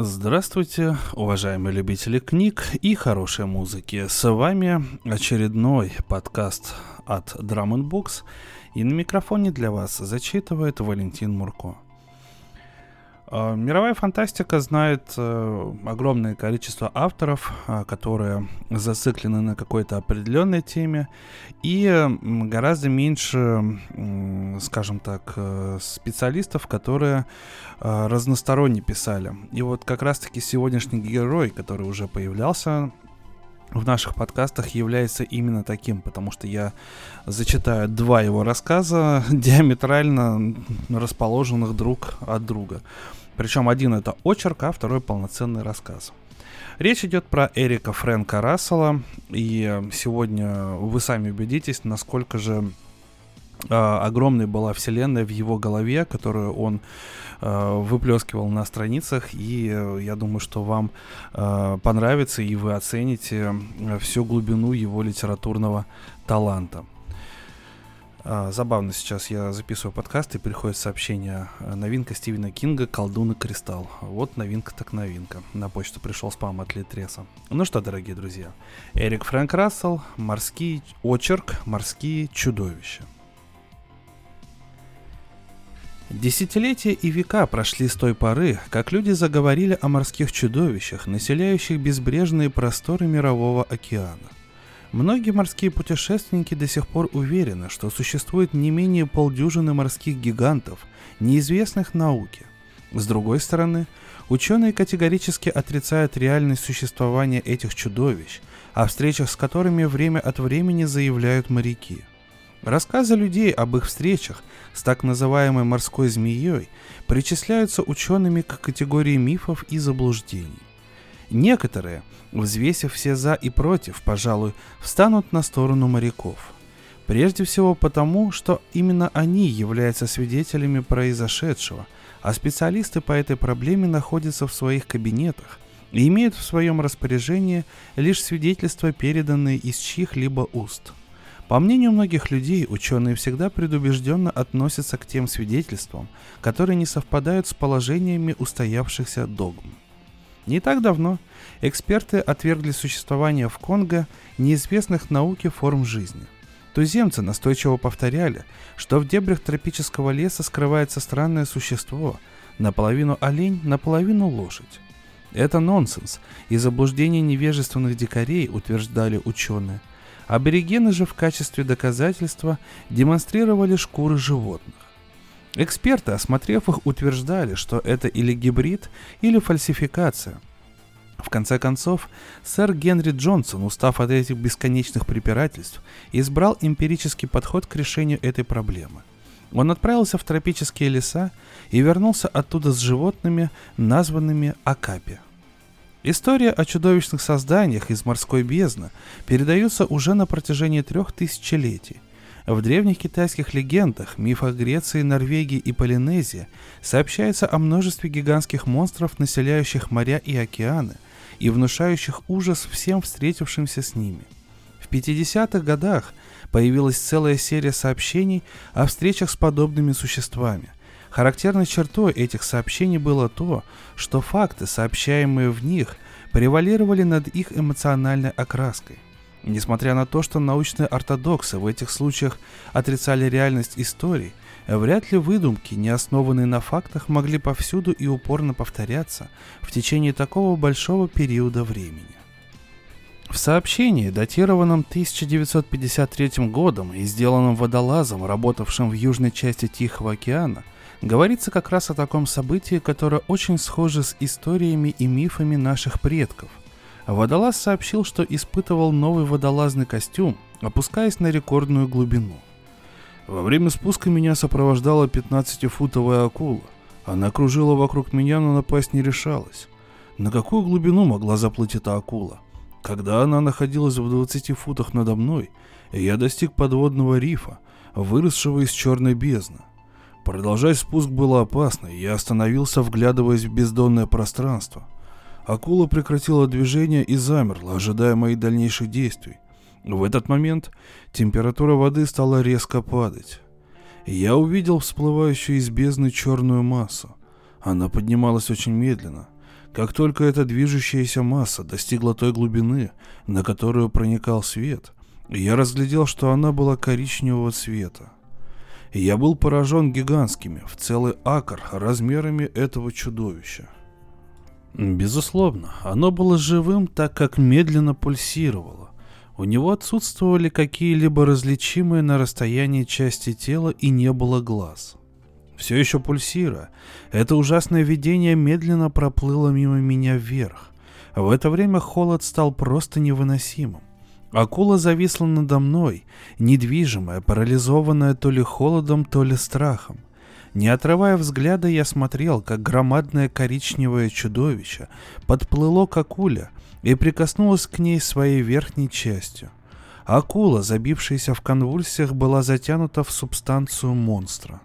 Здравствуйте, уважаемые любители книг и хорошей музыки. С вами очередной подкаст от Drum Books. И на микрофоне для вас зачитывает Валентин Мурко. А, мировая фантастика знает э, огромное количество авторов, а, которые зациклены на какой-то определенной теме, и гораздо меньше, скажем так, э, специалистов, которые а, разносторонне писали. И вот как раз-таки сегодняшний герой, который уже появлялся в наших подкастах является именно таким, потому что я зачитаю два его рассказа, диаметрально расположенных друг от друга. Причем один это очерк, а второй полноценный рассказ. Речь идет про Эрика Фрэнка Рассела, и сегодня вы сами убедитесь, насколько же э, огромной была вселенная в его голове, которую он э, выплескивал на страницах, и я думаю, что вам э, понравится, и вы оцените всю глубину его литературного таланта. А, забавно сейчас я записываю подкаст и приходит сообщение. Э, новинка Стивена Кинга «Колдун и кристалл». Вот новинка так новинка. На почту пришел спам от Литреса. Ну что, дорогие друзья. Эрик Фрэнк Рассел, «Морский очерк. Морские чудовища». Десятилетия и века прошли с той поры, как люди заговорили о морских чудовищах, населяющих безбрежные просторы мирового океана. Многие морские путешественники до сих пор уверены, что существует не менее полдюжины морских гигантов, неизвестных науке. С другой стороны, ученые категорически отрицают реальность существования этих чудовищ, о встречах с которыми время от времени заявляют моряки. Рассказы людей об их встречах с так называемой морской змеей причисляются учеными к категории мифов и заблуждений. Некоторые, взвесив все за и против, пожалуй, встанут на сторону моряков. Прежде всего потому, что именно они являются свидетелями произошедшего, а специалисты по этой проблеме находятся в своих кабинетах и имеют в своем распоряжении лишь свидетельства, переданные из чьих-либо уст. По мнению многих людей, ученые всегда предубежденно относятся к тем свидетельствам, которые не совпадают с положениями устоявшихся догм. Не так давно эксперты отвергли существование в Конго неизвестных науке форм жизни. Туземцы настойчиво повторяли, что в дебрях тропического леса скрывается странное существо, наполовину олень, наполовину лошадь. Это нонсенс и заблуждение невежественных дикарей, утверждали ученые. Аборигены же в качестве доказательства демонстрировали шкуры животных. Эксперты, осмотрев их, утверждали, что это или гибрид, или фальсификация. В конце концов, сэр Генри Джонсон, устав от этих бесконечных препирательств, избрал эмпирический подход к решению этой проблемы. Он отправился в тропические леса и вернулся оттуда с животными, названными Акапи. История о чудовищных созданиях из морской бездны передается уже на протяжении трех тысячелетий, в древних китайских легендах, мифах Греции, Норвегии и Полинезии сообщается о множестве гигантских монстров, населяющих моря и океаны, и внушающих ужас всем встретившимся с ними. В 50-х годах появилась целая серия сообщений о встречах с подобными существами. Характерной чертой этих сообщений было то, что факты, сообщаемые в них, превалировали над их эмоциональной окраской. Несмотря на то, что научные ортодоксы в этих случаях отрицали реальность историй, вряд ли выдумки, не основанные на фактах, могли повсюду и упорно повторяться в течение такого большого периода времени. В сообщении, датированном 1953 годом и сделанном водолазом, работавшим в южной части Тихого океана, говорится как раз о таком событии, которое очень схоже с историями и мифами наших предков – Водолаз сообщил, что испытывал новый водолазный костюм, опускаясь на рекордную глубину. Во время спуска меня сопровождала 15-футовая акула. Она кружила вокруг меня, но напасть не решалась. На какую глубину могла заплыть эта акула? Когда она находилась в 20 футах надо мной, я достиг подводного рифа, выросшего из черной бездны. Продолжать спуск было опасно, и я остановился, вглядываясь в бездонное пространство – Акула прекратила движение и замерла, ожидая моих дальнейших действий. В этот момент температура воды стала резко падать. Я увидел всплывающую из бездны черную массу. Она поднималась очень медленно. Как только эта движущаяся масса достигла той глубины, на которую проникал свет, я разглядел, что она была коричневого цвета. Я был поражен гигантскими, в целый акр, размерами этого чудовища. Безусловно, оно было живым, так как медленно пульсировало. У него отсутствовали какие-либо различимые на расстоянии части тела и не было глаз. Все еще пульсируя, это ужасное видение медленно проплыло мимо меня вверх. В это время холод стал просто невыносимым. Акула зависла надо мной, недвижимая, парализованная то ли холодом, то ли страхом. Не отрывая взгляда, я смотрел, как громадное коричневое чудовище подплыло к акуле и прикоснулось к ней своей верхней частью. Акула, забившаяся в конвульсиях, была затянута в субстанцию монстра.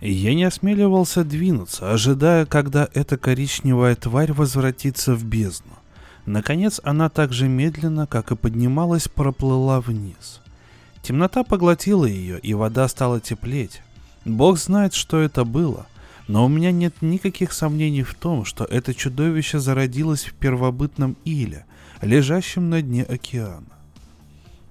Я не осмеливался двинуться, ожидая, когда эта коричневая тварь возвратится в бездну. Наконец она так же медленно, как и поднималась, проплыла вниз. Темнота поглотила ее, и вода стала теплеть. Бог знает, что это было, но у меня нет никаких сомнений в том, что это чудовище зародилось в первобытном иле, лежащем на дне океана.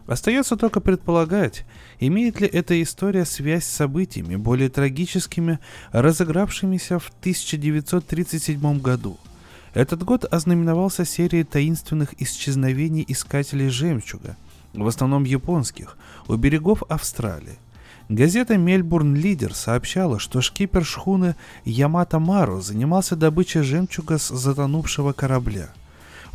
Остается только предполагать, имеет ли эта история связь с событиями более трагическими, разыгравшимися в 1937 году – этот год ознаменовался серией таинственных исчезновений искателей жемчуга, в основном японских, у берегов Австралии. Газета «Мельбурн Лидер» сообщала, что шкипер шхуны Ямато Мару занимался добычей жемчуга с затонувшего корабля.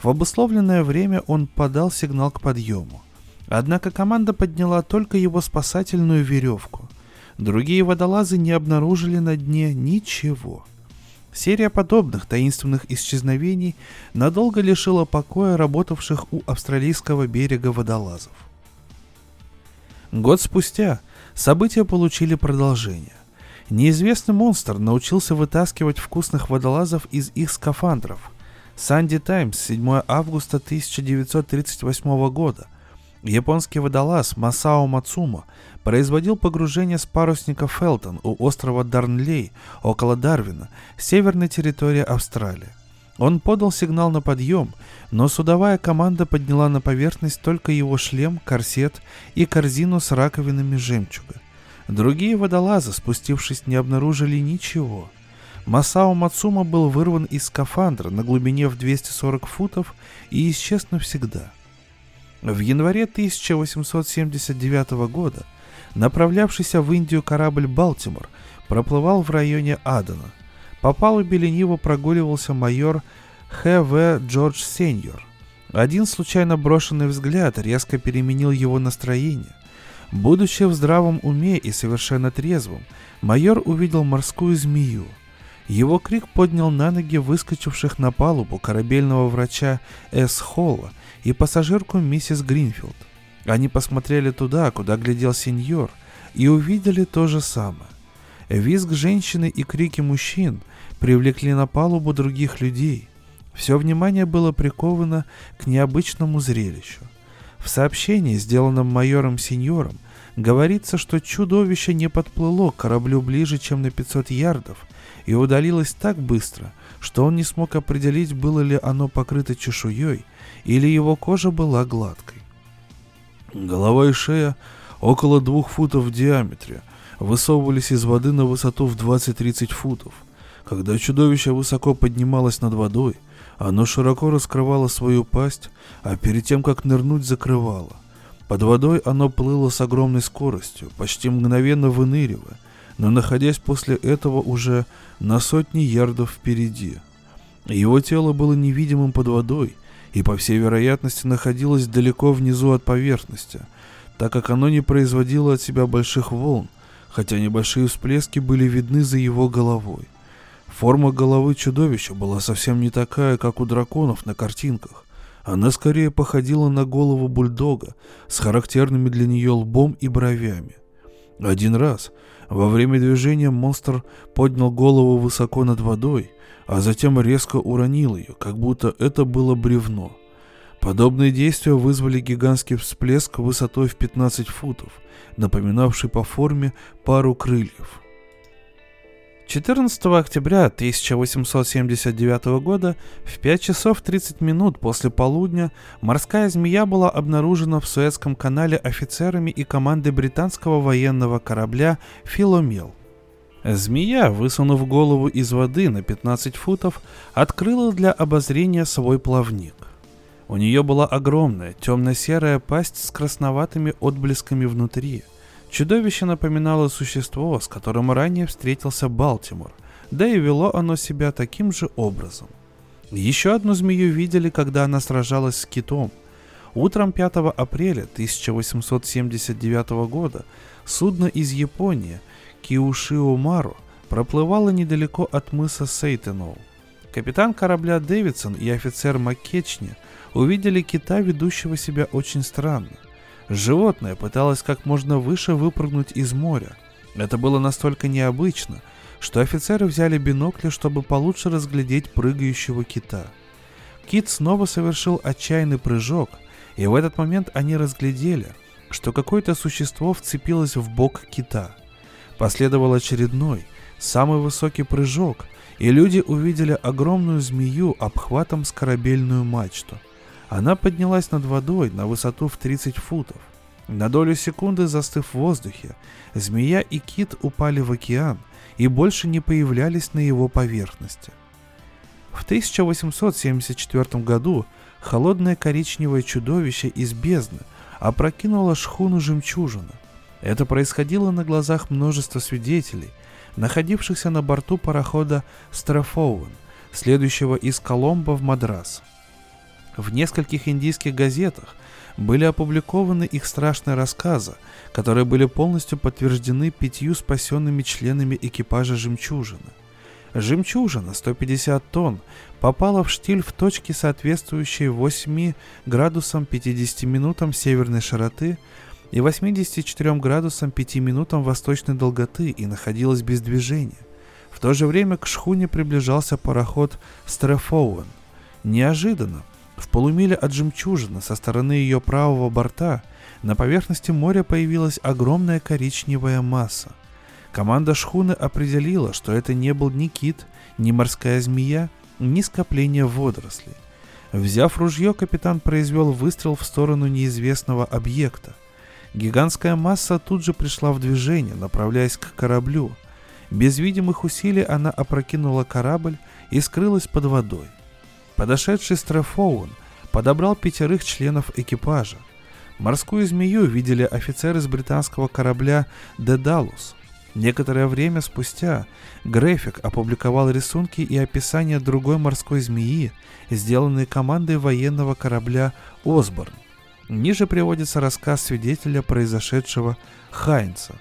В обусловленное время он подал сигнал к подъему. Однако команда подняла только его спасательную веревку. Другие водолазы не обнаружили на дне ничего – Серия подобных таинственных исчезновений надолго лишила покоя работавших у австралийского берега водолазов. Год спустя события получили продолжение. Неизвестный монстр научился вытаскивать вкусных водолазов из их скафандров. Санди Таймс, 7 августа 1938 года. Японский водолаз Масао Мацума производил погружение с парусника Фелтон у острова Дарнлей, около Дарвина, северной территории Австралии. Он подал сигнал на подъем, но судовая команда подняла на поверхность только его шлем, корсет и корзину с раковинами жемчуга. Другие водолазы, спустившись, не обнаружили ничего. Масао Мацума был вырван из скафандра на глубине в 240 футов и исчез навсегда. В январе 1879 года Направлявшийся в Индию корабль «Балтимор» проплывал в районе Адена. По палубе лениво прогуливался майор Х.В. Джордж Сеньор. Один случайно брошенный взгляд резко переменил его настроение. Будучи в здравом уме и совершенно трезвым, майор увидел морскую змею. Его крик поднял на ноги выскочивших на палубу корабельного врача С. Холла и пассажирку миссис Гринфилд. Они посмотрели туда, куда глядел сеньор, и увидели то же самое. Визг женщины и крики мужчин привлекли на палубу других людей. Все внимание было приковано к необычному зрелищу. В сообщении, сделанном майором-сеньором, говорится, что чудовище не подплыло к кораблю ближе, чем на 500 ярдов, и удалилось так быстро, что он не смог определить, было ли оно покрыто чешуей, или его кожа была гладкой. Голова и шея около двух футов в диаметре высовывались из воды на высоту в 20-30 футов. Когда чудовище высоко поднималось над водой, оно широко раскрывало свою пасть, а перед тем, как нырнуть, закрывало. Под водой оно плыло с огромной скоростью, почти мгновенно выныривая, но находясь после этого уже на сотни ярдов впереди. Его тело было невидимым под водой, и, по всей вероятности, находилось далеко внизу от поверхности, так как оно не производило от себя больших волн, хотя небольшие всплески были видны за его головой. Форма головы чудовища была совсем не такая, как у драконов на картинках. Она скорее походила на голову бульдога с характерными для нее лбом и бровями. Один раз во время движения монстр поднял голову высоко над водой а затем резко уронил ее, как будто это было бревно. Подобные действия вызвали гигантский всплеск высотой в 15 футов, напоминавший по форме пару крыльев. 14 октября 1879 года в 5 часов 30 минут после полудня морская змея была обнаружена в Суэцком канале офицерами и командой британского военного корабля «Филомел». Змея, высунув голову из воды на 15 футов, открыла для обозрения свой плавник. У нее была огромная темно-серая пасть с красноватыми отблесками внутри – Чудовище напоминало существо, с которым ранее встретился Балтимор, да и вело оно себя таким же образом. Еще одну змею видели, когда она сражалась с китом. Утром 5 апреля 1879 года судно из Японии Киушиомару проплывало недалеко от мыса Сейтенол. Капитан корабля Дэвидсон и офицер Маккечни увидели кита, ведущего себя очень странно. Животное пыталось как можно выше выпрыгнуть из моря. Это было настолько необычно, что офицеры взяли бинокли, чтобы получше разглядеть прыгающего кита. Кит снова совершил отчаянный прыжок, и в этот момент они разглядели, что какое-то существо вцепилось в бок кита. Последовал очередной, самый высокий прыжок, и люди увидели огромную змею обхватом с корабельную мачту. Она поднялась над водой на высоту в 30 футов. На долю секунды застыв в воздухе, змея и кит упали в океан и больше не появлялись на его поверхности. В 1874 году холодное коричневое чудовище из бездны опрокинуло шхуну жемчужина. Это происходило на глазах множества свидетелей, находившихся на борту парохода Страфоуэн, следующего из Коломбо в Мадрас – в нескольких индийских газетах были опубликованы их страшные рассказы, которые были полностью подтверждены пятью спасенными членами экипажа «Жемчужины». Жемчужина 150 тонн попала в штиль в точке, соответствующей 8 градусам 50 минутам северной широты и 84 градусам 5 минутам восточной долготы и находилась без движения. В то же время к шхуне приближался пароход Стрефоуэн. Неожиданно в полумиле от жемчужины со стороны ее правого борта на поверхности моря появилась огромная коричневая масса. Команда шхуны определила, что это не был ни кит, ни морская змея, ни скопление водорослей. Взяв ружье, капитан произвел выстрел в сторону неизвестного объекта. Гигантская масса тут же пришла в движение, направляясь к кораблю. Без видимых усилий она опрокинула корабль и скрылась под водой. Подошедший Страфоун подобрал пятерых членов экипажа. Морскую змею видели офицеры с британского корабля «Дедалус». Некоторое время спустя Грефик опубликовал рисунки и описание другой морской змеи, сделанные командой военного корабля «Осборн». Ниже приводится рассказ свидетеля произошедшего Хайнца.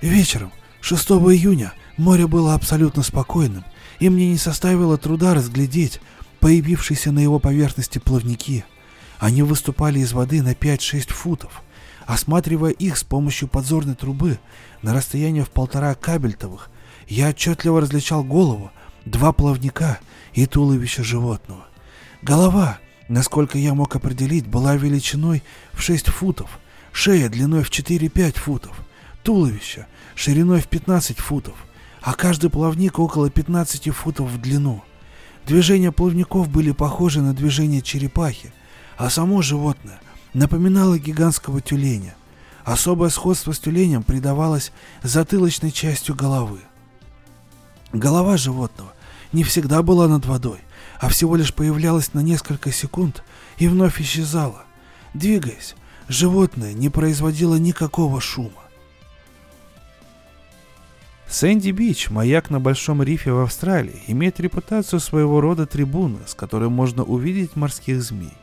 Вечером 6 июня море было абсолютно спокойным, и мне не составило труда разглядеть, появившиеся на его поверхности плавники. Они выступали из воды на 5-6 футов. Осматривая их с помощью подзорной трубы на расстоянии в полтора кабельтовых, я отчетливо различал голову, два плавника и туловище животного. Голова, насколько я мог определить, была величиной в 6 футов, шея длиной в 4-5 футов, туловище шириной в 15 футов, а каждый плавник около 15 футов в длину – Движения плавников были похожи на движения черепахи, а само животное напоминало гигантского тюленя. Особое сходство с тюленем придавалось затылочной частью головы. Голова животного не всегда была над водой, а всего лишь появлялась на несколько секунд и вновь исчезала. Двигаясь, животное не производило никакого шума. Сэнди-Бич, маяк на Большом рифе в Австралии, имеет репутацию своего рода трибуны, с которой можно увидеть морских змей.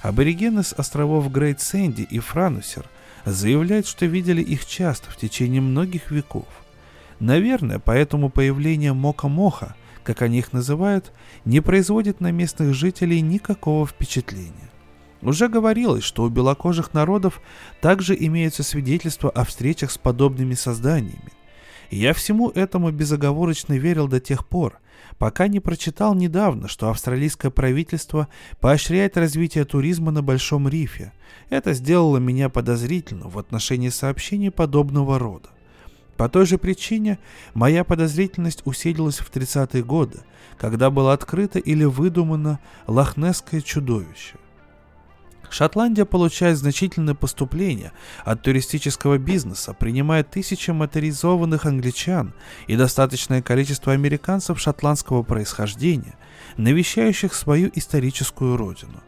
Аборигены с островов Грейт Сэнди и Франусер заявляют, что видели их часто в течение многих веков. Наверное, поэтому появление Мока-Моха, как они их называют, не производит на местных жителей никакого впечатления. Уже говорилось, что у белокожих народов также имеются свидетельства о встречах с подобными созданиями, я всему этому безоговорочно верил до тех пор, пока не прочитал недавно, что австралийское правительство поощряет развитие туризма на Большом рифе. Это сделало меня подозрительным в отношении сообщений подобного рода. По той же причине моя подозрительность усилилась в 30-е годы, когда было открыто или выдумано лохнесское чудовище. Шотландия получает значительное поступление от туристического бизнеса, принимая тысячи моторизованных англичан и достаточное количество американцев шотландского происхождения, навещающих свою историческую родину.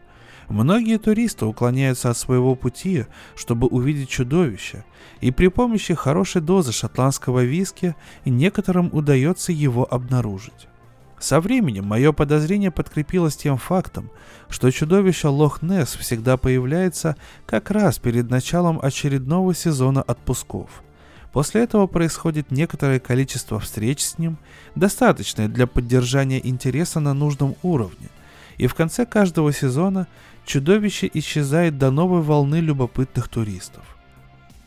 Многие туристы уклоняются от своего пути, чтобы увидеть чудовище, и при помощи хорошей дозы шотландского виски некоторым удается его обнаружить. Со временем мое подозрение подкрепилось тем фактом, что чудовище Лох-Несс всегда появляется как раз перед началом очередного сезона отпусков. После этого происходит некоторое количество встреч с ним, достаточное для поддержания интереса на нужном уровне, и в конце каждого сезона чудовище исчезает до новой волны любопытных туристов.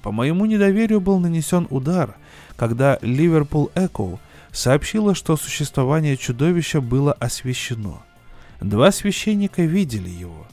По моему недоверию был нанесен удар, когда Ливерпул Эко сообщила, что существование чудовища было освещено. Два священника видели его.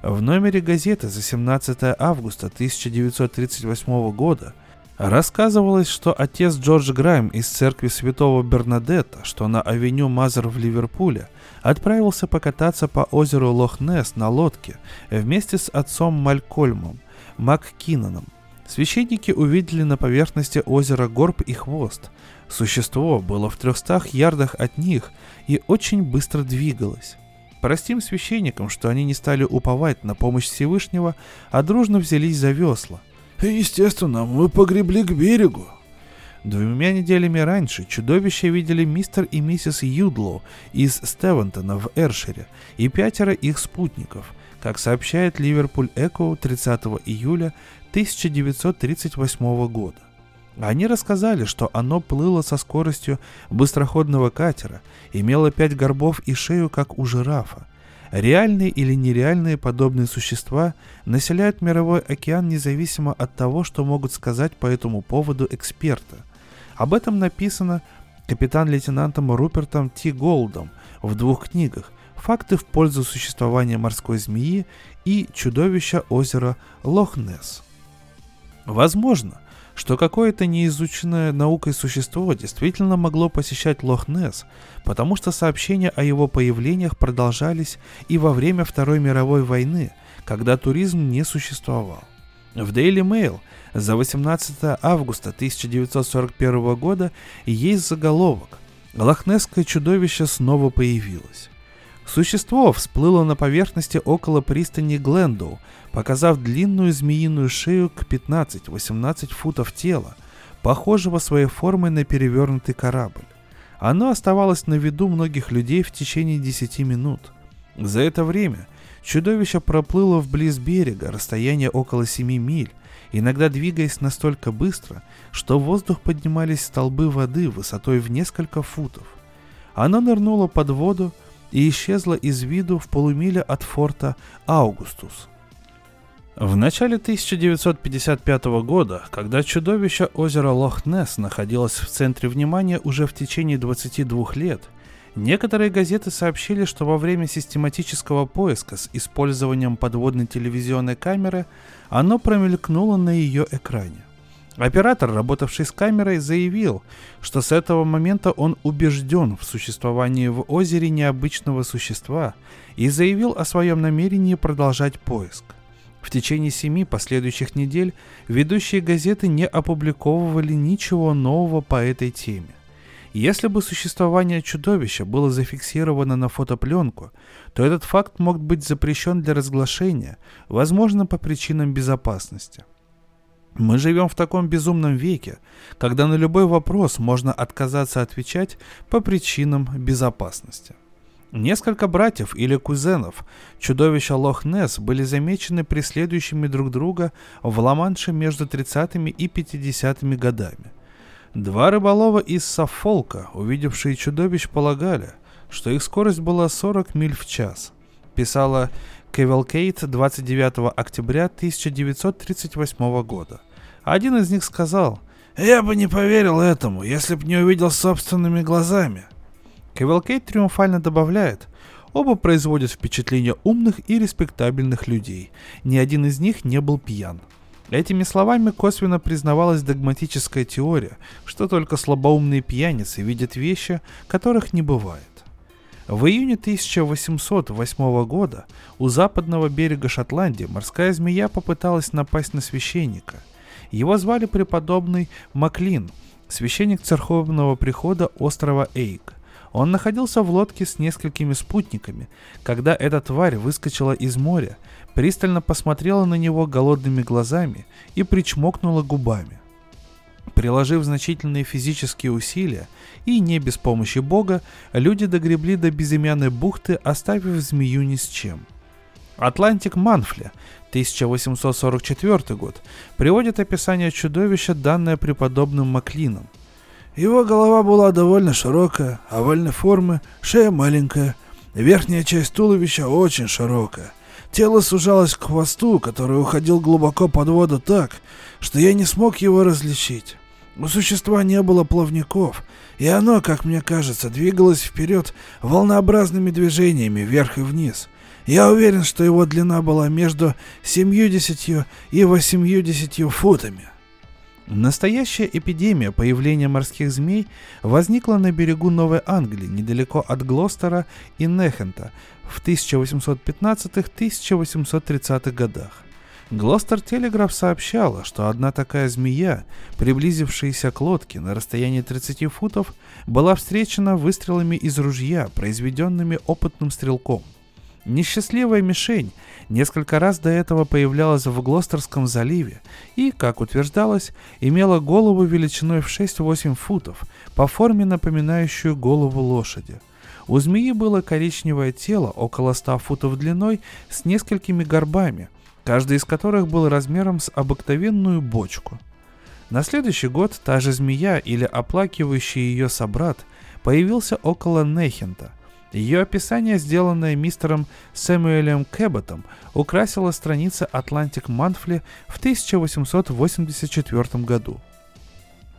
В номере газеты за 17 августа 1938 года рассказывалось, что отец Джордж Грайм из церкви святого Бернадетта, что на авеню Мазер в Ливерпуле, отправился покататься по озеру Лох-Несс на лодке вместе с отцом Малькольмом Маккиноном. Священники увидели на поверхности озера горб и хвост, Существо было в трехстах ярдах от них и очень быстро двигалось. Простим священникам, что они не стали уповать на помощь Всевышнего, а дружно взялись за весла. Естественно, мы погребли к берегу. Двумя неделями раньше чудовище видели мистер и миссис Юдлоу из Стевентона в Эршире и пятеро их спутников, как сообщает Ливерпуль Эко 30 июля 1938 года. Они рассказали, что оно плыло со скоростью быстроходного катера, имело пять горбов и шею, как у жирафа. Реальные или нереальные подобные существа населяют мировой океан независимо от того, что могут сказать по этому поводу эксперты. Об этом написано капитан-лейтенантом Рупертом Ти Голдом в двух книгах «Факты в пользу существования морской змеи» и «Чудовища озера Лохнес». Возможно, что какое-то неизученное наукой существо действительно могло посещать Лох-Несс, потому что сообщения о его появлениях продолжались и во время Второй мировой войны, когда туризм не существовал. В Daily Mail за 18 августа 1941 года есть заголовок «Лохнесское чудовище снова появилось». Существо всплыло на поверхности около пристани Глендоу, показав длинную змеиную шею к 15-18 футов тела, похожего своей формой на перевернутый корабль. Оно оставалось на виду многих людей в течение 10 минут. За это время чудовище проплыло вблиз берега, расстояние около 7 миль, иногда двигаясь настолько быстро, что в воздух поднимались столбы воды высотой в несколько футов. Оно нырнуло под воду, и исчезла из виду в полумиле от форта Аугустус. В начале 1955 года, когда чудовище озера Лох-Несс находилось в центре внимания уже в течение 22 лет, некоторые газеты сообщили, что во время систематического поиска с использованием подводной телевизионной камеры оно промелькнуло на ее экране. Оператор, работавший с камерой, заявил, что с этого момента он убежден в существовании в озере необычного существа и заявил о своем намерении продолжать поиск. В течение семи последующих недель ведущие газеты не опубликовывали ничего нового по этой теме. Если бы существование чудовища было зафиксировано на фотопленку, то этот факт мог быть запрещен для разглашения, возможно, по причинам безопасности – мы живем в таком безумном веке, когда на любой вопрос можно отказаться отвечать по причинам безопасности. Несколько братьев или кузенов чудовища Лох-Несс были замечены преследующими друг друга в Ла-Манше между 30-ми и 50-ми годами. Два рыболова из Саффолка, увидевшие чудовищ, полагали, что их скорость была 40 миль в час. Писала Cavalcade 29 октября 1938 года. Один из них сказал, «Я бы не поверил этому, если б не увидел собственными глазами». Cavalcade триумфально добавляет, оба производят впечатление умных и респектабельных людей. Ни один из них не был пьян. Этими словами косвенно признавалась догматическая теория, что только слабоумные пьяницы видят вещи, которых не бывает. В июне 1808 года у западного берега Шотландии морская змея попыталась напасть на священника. Его звали преподобный Маклин, священник церковного прихода острова Эйк. Он находился в лодке с несколькими спутниками, когда эта тварь выскочила из моря пристально посмотрела на него голодными глазами и причмокнула губами. Приложив значительные физические усилия и не без помощи Бога, люди догребли до безымянной бухты, оставив змею ни с чем. Атлантик Манфли, 1844 год, приводит описание чудовища, данное преподобным Маклином. Его голова была довольно широкая, овальной формы, шея маленькая, верхняя часть туловища очень широкая. Тело сужалось к хвосту, который уходил глубоко под воду так, что я не смог его различить. У существа не было плавников, и оно, как мне кажется, двигалось вперед волнообразными движениями вверх и вниз. Я уверен, что его длина была между 70 и 80 футами. Настоящая эпидемия появления морских змей возникла на берегу Новой Англии, недалеко от Глостера и Нехента, в 1815-1830 годах. Глостер Телеграф сообщала, что одна такая змея, приблизившаяся к лодке на расстоянии 30 футов, была встречена выстрелами из ружья, произведенными опытным стрелком. Несчастливая мишень несколько раз до этого появлялась в Глостерском заливе и, как утверждалось, имела голову величиной в 6-8 футов, по форме напоминающую голову лошади – у змеи было коричневое тело около 100 футов длиной с несколькими горбами, каждый из которых был размером с обыкновенную бочку. На следующий год та же змея или оплакивающий ее собрат появился около Нехента. Ее описание, сделанное мистером Сэмюэлем Кэбботом, украсило страницы Atlantic Monthly в 1884 году.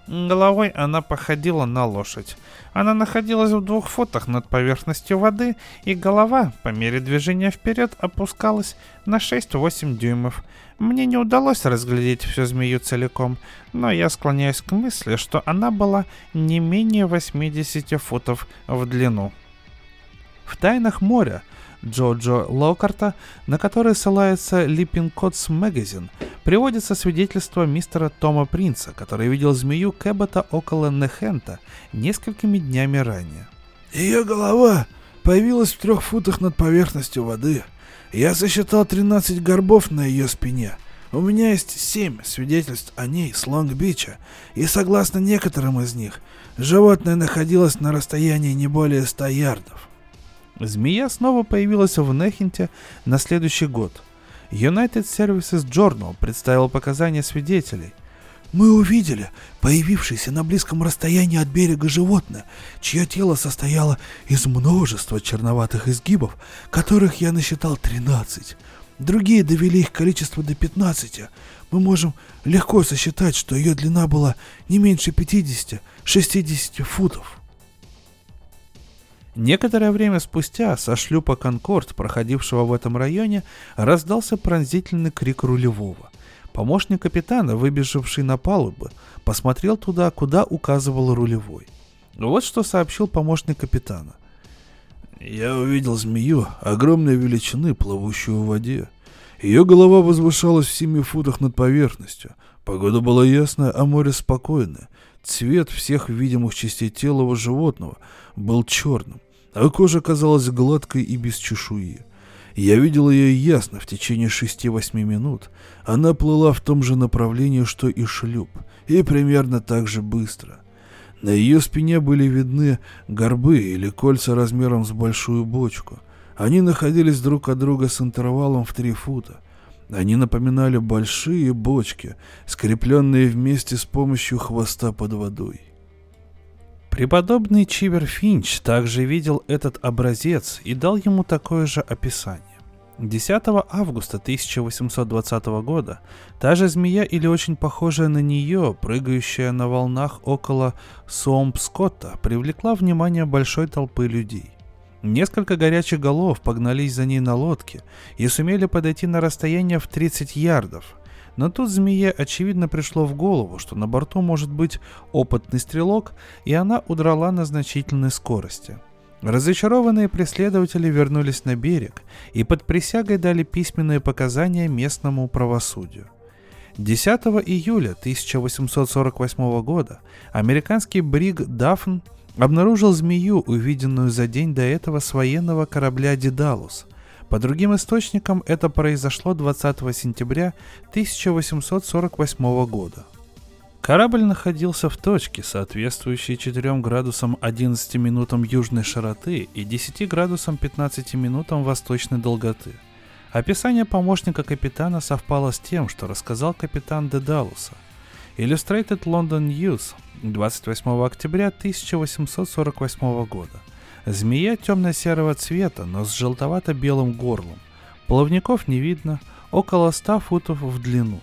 Головой она походила на лошадь. Она находилась в двух футах над поверхностью воды, и голова, по мере движения вперед, опускалась на 6-8 дюймов. Мне не удалось разглядеть всю змею целиком, но я склоняюсь к мысли, что она была не менее 80 футов в длину. В тайнах моря Джоджо Локарта, на который ссылается Липпинкотс Магазин, приводится свидетельство мистера Тома Принца, который видел змею Кэббота около Нехента несколькими днями ранее. Ее голова появилась в трех футах над поверхностью воды. Я сосчитал 13 горбов на ее спине. У меня есть семь свидетельств о ней с Лонг-Бича, и согласно некоторым из них, животное находилось на расстоянии не более 100 ярдов. Змея снова появилась в Нехенте на следующий год. United Services Journal представил показания свидетелей. Мы увидели появившееся на близком расстоянии от берега животное, чье тело состояло из множества черноватых изгибов, которых я насчитал 13. Другие довели их количество до 15. Мы можем легко сосчитать, что ее длина была не меньше 50-60 футов. Некоторое время спустя со шлюпа «Конкорд», проходившего в этом районе, раздался пронзительный крик рулевого. Помощник капитана, выбежавший на палубы, посмотрел туда, куда указывал рулевой. Вот что сообщил помощник капитана. «Я увидел змею огромной величины, плывущую в воде. Ее голова возвышалась в семи футах над поверхностью. Погода была ясная, а море спокойное. Цвет всех видимых частей тела животного был черным а кожа казалась гладкой и без чешуи. Я видел ее ясно в течение шести-восьми минут. Она плыла в том же направлении, что и шлюп, и примерно так же быстро. На ее спине были видны горбы или кольца размером с большую бочку. Они находились друг от друга с интервалом в три фута. Они напоминали большие бочки, скрепленные вместе с помощью хвоста под водой. Преподобный Чивер Финч также видел этот образец и дал ему такое же описание. 10 августа 1820 года та же змея или очень похожая на нее, прыгающая на волнах около Суомпскотта, привлекла внимание большой толпы людей. Несколько горячих голов погнались за ней на лодке и сумели подойти на расстояние в 30 ярдов. Но тут змее очевидно пришло в голову, что на борту может быть опытный стрелок, и она удрала на значительной скорости. Разочарованные преследователи вернулись на берег и под присягой дали письменные показания местному правосудию. 10 июля 1848 года американский бриг «Дафн» обнаружил змею, увиденную за день до этого с военного корабля «Дедалус», по другим источникам это произошло 20 сентября 1848 года. Корабль находился в точке, соответствующей 4 градусам 11 минутам южной широты и 10 градусам 15 минутам восточной долготы. Описание помощника капитана совпало с тем, что рассказал капитан Дедалуса. Illustrated London News 28 октября 1848 года. Змея темно-серого цвета, но с желтовато-белым горлом. Плавников не видно, около ста футов в длину.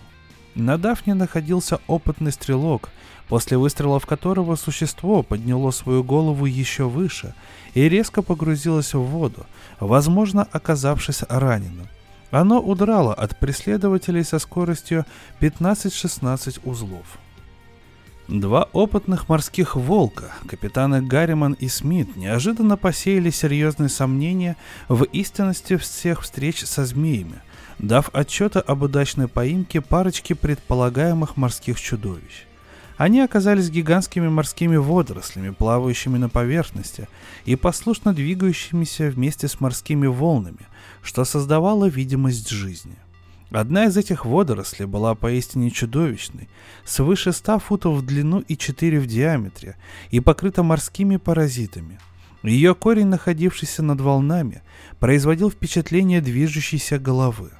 На Дафне находился опытный стрелок, после выстрелов которого существо подняло свою голову еще выше и резко погрузилось в воду, возможно, оказавшись раненым. Оно удрало от преследователей со скоростью 15-16 узлов. Два опытных морских волка, капитаны Гарриман и Смит, неожиданно посеяли серьезные сомнения в истинности всех встреч со змеями, дав отчеты об удачной поимке парочки предполагаемых морских чудовищ. Они оказались гигантскими морскими водорослями, плавающими на поверхности и послушно двигающимися вместе с морскими волнами, что создавало видимость жизни. Одна из этих водорослей была поистине чудовищной, свыше 100 футов в длину и 4 в диаметре, и покрыта морскими паразитами. Ее корень, находившийся над волнами, производил впечатление движущейся головы.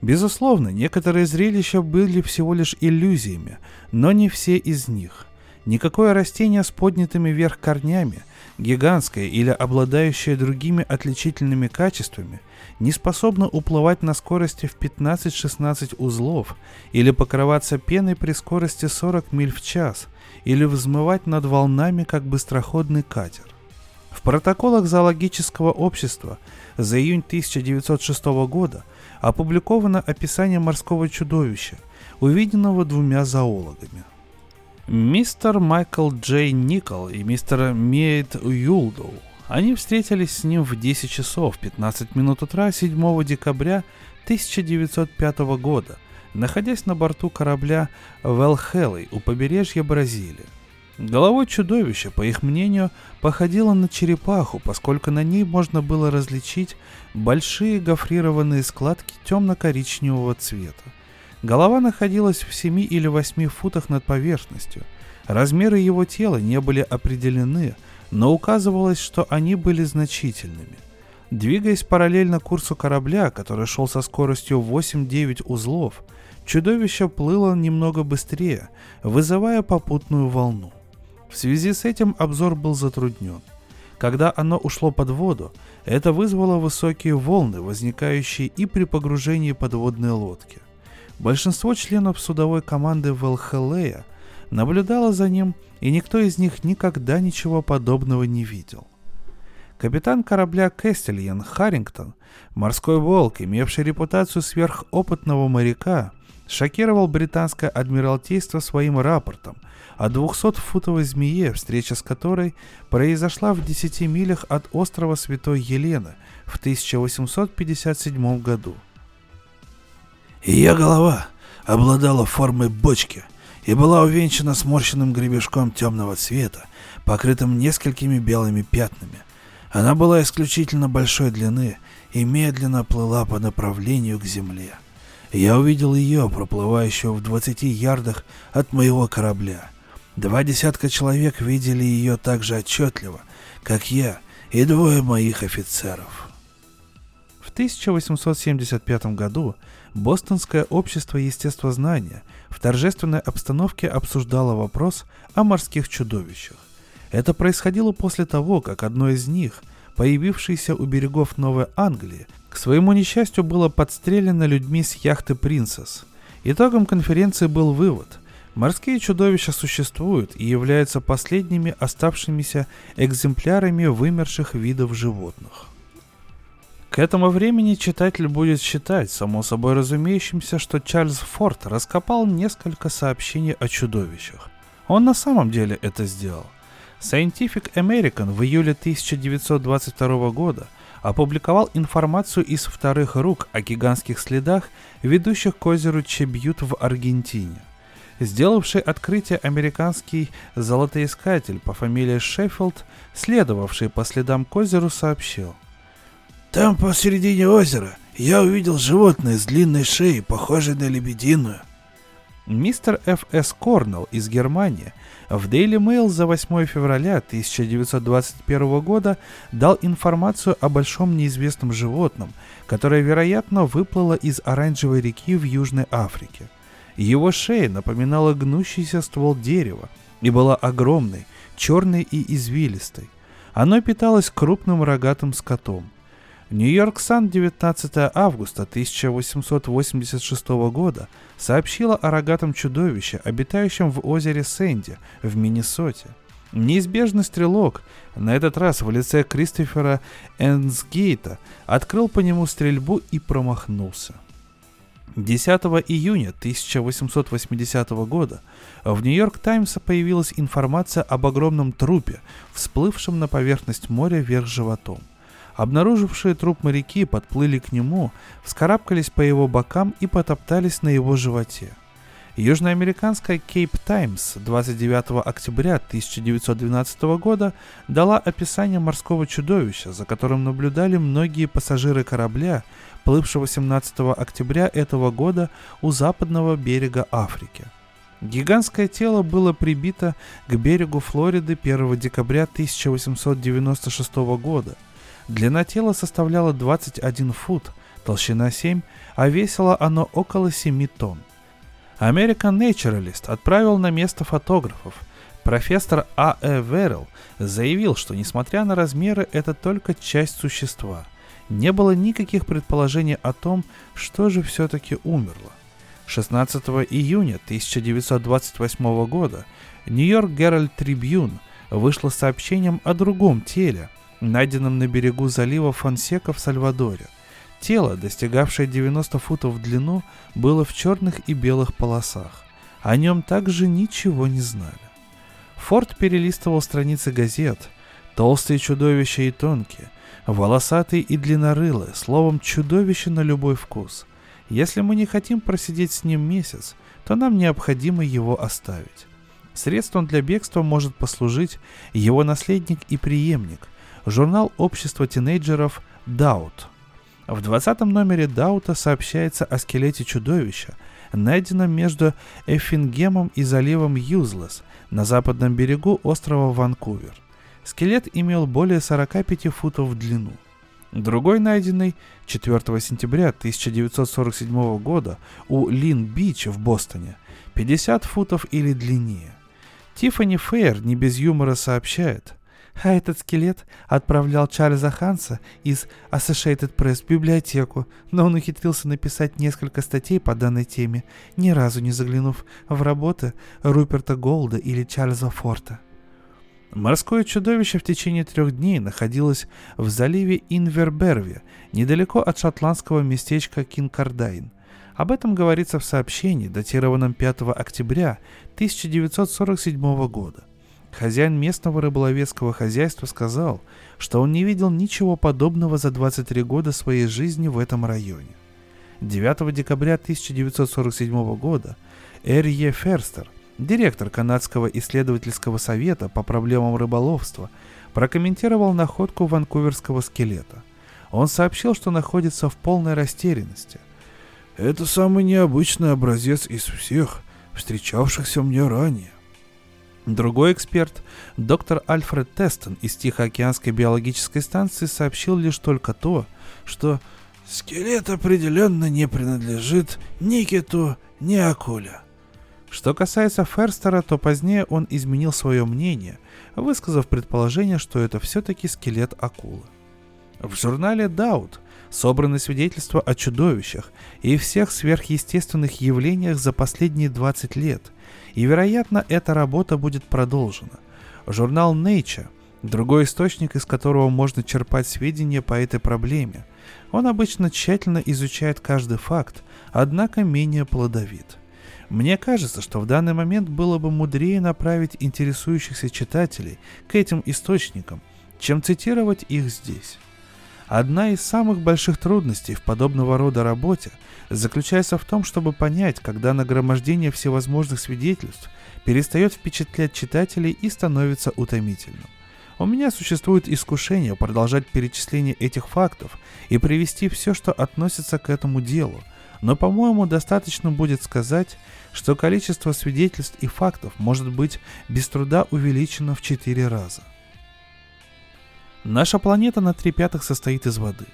Безусловно, некоторые зрелища были всего лишь иллюзиями, но не все из них. Никакое растение с поднятыми вверх корнями, гигантское или обладающее другими отличительными качествами, не способна уплывать на скорости в 15-16 узлов или покрываться пеной при скорости 40 миль в час или взмывать над волнами, как быстроходный катер. В протоколах зоологического общества за июнь 1906 года опубликовано описание морского чудовища, увиденного двумя зоологами. Мистер Майкл Джей Никол и мистер Мейт Юлдоу они встретились с ним в 10 часов 15 минут утра 7 декабря 1905 года, находясь на борту корабля Велхелой у побережья Бразилии. Головой чудовища, по их мнению, походила на черепаху, поскольку на ней можно было различить большие гофрированные складки темно-коричневого цвета. Голова находилась в 7 или 8 футах над поверхностью. Размеры его тела не были определены – но указывалось, что они были значительными. Двигаясь параллельно курсу корабля, который шел со скоростью 8-9 узлов, чудовище плыло немного быстрее, вызывая попутную волну. В связи с этим обзор был затруднен. Когда оно ушло под воду, это вызвало высокие волны, возникающие и при погружении подводной лодки. Большинство членов судовой команды Велхелея наблюдало за ним и никто из них никогда ничего подобного не видел. Капитан корабля Кестельен Харрингтон, морской волк, имевший репутацию сверхопытного моряка, шокировал британское адмиралтейство своим рапортом о 200-футовой змее, встреча с которой произошла в 10 милях от острова Святой Елены в 1857 году. Ее голова обладала формой бочки – и была увенчана сморщенным гребешком темного цвета, покрытым несколькими белыми пятнами. Она была исключительно большой длины и медленно плыла по направлению к земле. Я увидел ее, проплывающую в 20 ярдах от моего корабля. Два десятка человек видели ее так же отчетливо, как я и двое моих офицеров. В 1875 году Бостонское общество естествознания в торжественной обстановке обсуждало вопрос о морских чудовищах. Это происходило после того, как одно из них, появившееся у берегов Новой Англии, к своему несчастью было подстрелено людьми с яхты «Принцесс». Итогом конференции был вывод – Морские чудовища существуют и являются последними оставшимися экземплярами вымерших видов животных. К этому времени читатель будет считать, само собой разумеющимся, что Чарльз Форд раскопал несколько сообщений о чудовищах. Он на самом деле это сделал. Scientific American в июле 1922 года опубликовал информацию из вторых рук о гигантских следах, ведущих к озеру Чебьют в Аргентине. Сделавший открытие американский золотоискатель по фамилии Шеффилд, следовавший по следам к озеру, сообщил. «Там посередине озера я увидел животное с длинной шеей, похожее на лебединую. Мистер Ф. С. Корнелл из Германии в Daily Mail за 8 февраля 1921 года дал информацию о большом неизвестном животном, которое, вероятно, выплыло из Оранжевой реки в Южной Африке. Его шея напоминала гнущийся ствол дерева и была огромной, черной и извилистой. Оно питалось крупным рогатым скотом – Нью-Йорк Сан 19 августа 1886 года сообщила о рогатом чудовище, обитающем в озере Сэнди в Миннесоте. Неизбежный стрелок, на этот раз в лице Кристофера Энсгейта, открыл по нему стрельбу и промахнулся. 10 июня 1880 года в Нью-Йорк Таймс появилась информация об огромном трупе, всплывшем на поверхность моря вверх животом – Обнаружившие труп моряки подплыли к нему, вскарабкались по его бокам и потоптались на его животе. Южноамериканская Cape Times 29 октября 1912 года дала описание морского чудовища, за которым наблюдали многие пассажиры корабля, плывшего 17 октября этого года у западного берега Африки. Гигантское тело было прибито к берегу Флориды 1 декабря 1896 года – Длина тела составляла 21 фут, толщина 7, а весило оно около 7 тонн. American Naturalist отправил на место фотографов. Профессор А. Э. Веррелл заявил, что несмотря на размеры, это только часть существа. Не было никаких предположений о том, что же все-таки умерло. 16 июня 1928 года Нью-Йорк Геральд Трибьюн вышло сообщением о другом теле, найденном на берегу залива Фонсека в Сальвадоре. Тело, достигавшее 90 футов в длину, было в черных и белых полосах. О нем также ничего не знали. Форд перелистывал страницы газет. Толстые чудовища и тонкие, волосатые и длиннорылые, словом, чудовище на любой вкус. Если мы не хотим просидеть с ним месяц, то нам необходимо его оставить. Средством для бегства может послужить его наследник и преемник – журнал общества тинейджеров «Даут». В 20 номере Даута сообщается о скелете чудовища, найденном между Эффингемом и заливом Юзлес на западном берегу острова Ванкувер. Скелет имел более 45 футов в длину. Другой найденный 4 сентября 1947 года у Лин-Бич в Бостоне 50 футов или длиннее. Тиффани Фейер не без юмора сообщает, а этот скелет отправлял Чарльза Ханса из Associated Press в библиотеку, но он ухитрился написать несколько статей по данной теме, ни разу не заглянув в работы Руперта Голда или Чарльза Форта. Морское чудовище в течение трех дней находилось в заливе Инверберви, недалеко от шотландского местечка Кинкардайн. Об этом говорится в сообщении, датированном 5 октября 1947 года. Хозяин местного рыболовецкого хозяйства сказал, что он не видел ничего подобного за 23 года своей жизни в этом районе. 9 декабря 1947 года Р.Е. Ферстер, директор Канадского исследовательского совета по проблемам рыболовства, прокомментировал находку ванкуверского скелета. Он сообщил, что находится в полной растерянности. «Это самый необычный образец из всех, встречавшихся мне ранее. Другой эксперт, доктор Альфред Тестон из Тихоокеанской биологической станции, сообщил лишь только то, что скелет определенно не принадлежит ни киту, ни акуле. Что касается Ферстера, то позднее он изменил свое мнение, высказав предположение, что это все-таки скелет акулы. В журнале Даут собраны свидетельства о чудовищах и всех сверхъестественных явлениях за последние 20 лет – и, вероятно, эта работа будет продолжена. Журнал Nature, другой источник, из которого можно черпать сведения по этой проблеме, Он обычно тщательно изучает каждый факт, однако менее плодовит. Мне кажется, что в данный момент было бы мудрее направить интересующихся читателей к этим источникам, чем цитировать их здесь. Одна из самых больших трудностей в подобного рода работе заключается в том, чтобы понять, когда нагромождение всевозможных свидетельств перестает впечатлять читателей и становится утомительным. У меня существует искушение продолжать перечисление этих фактов и привести все, что относится к этому делу, но, по-моему, достаточно будет сказать, что количество свидетельств и фактов может быть без труда увеличено в 4 раза. Наша планета на три пятых состоит из воды.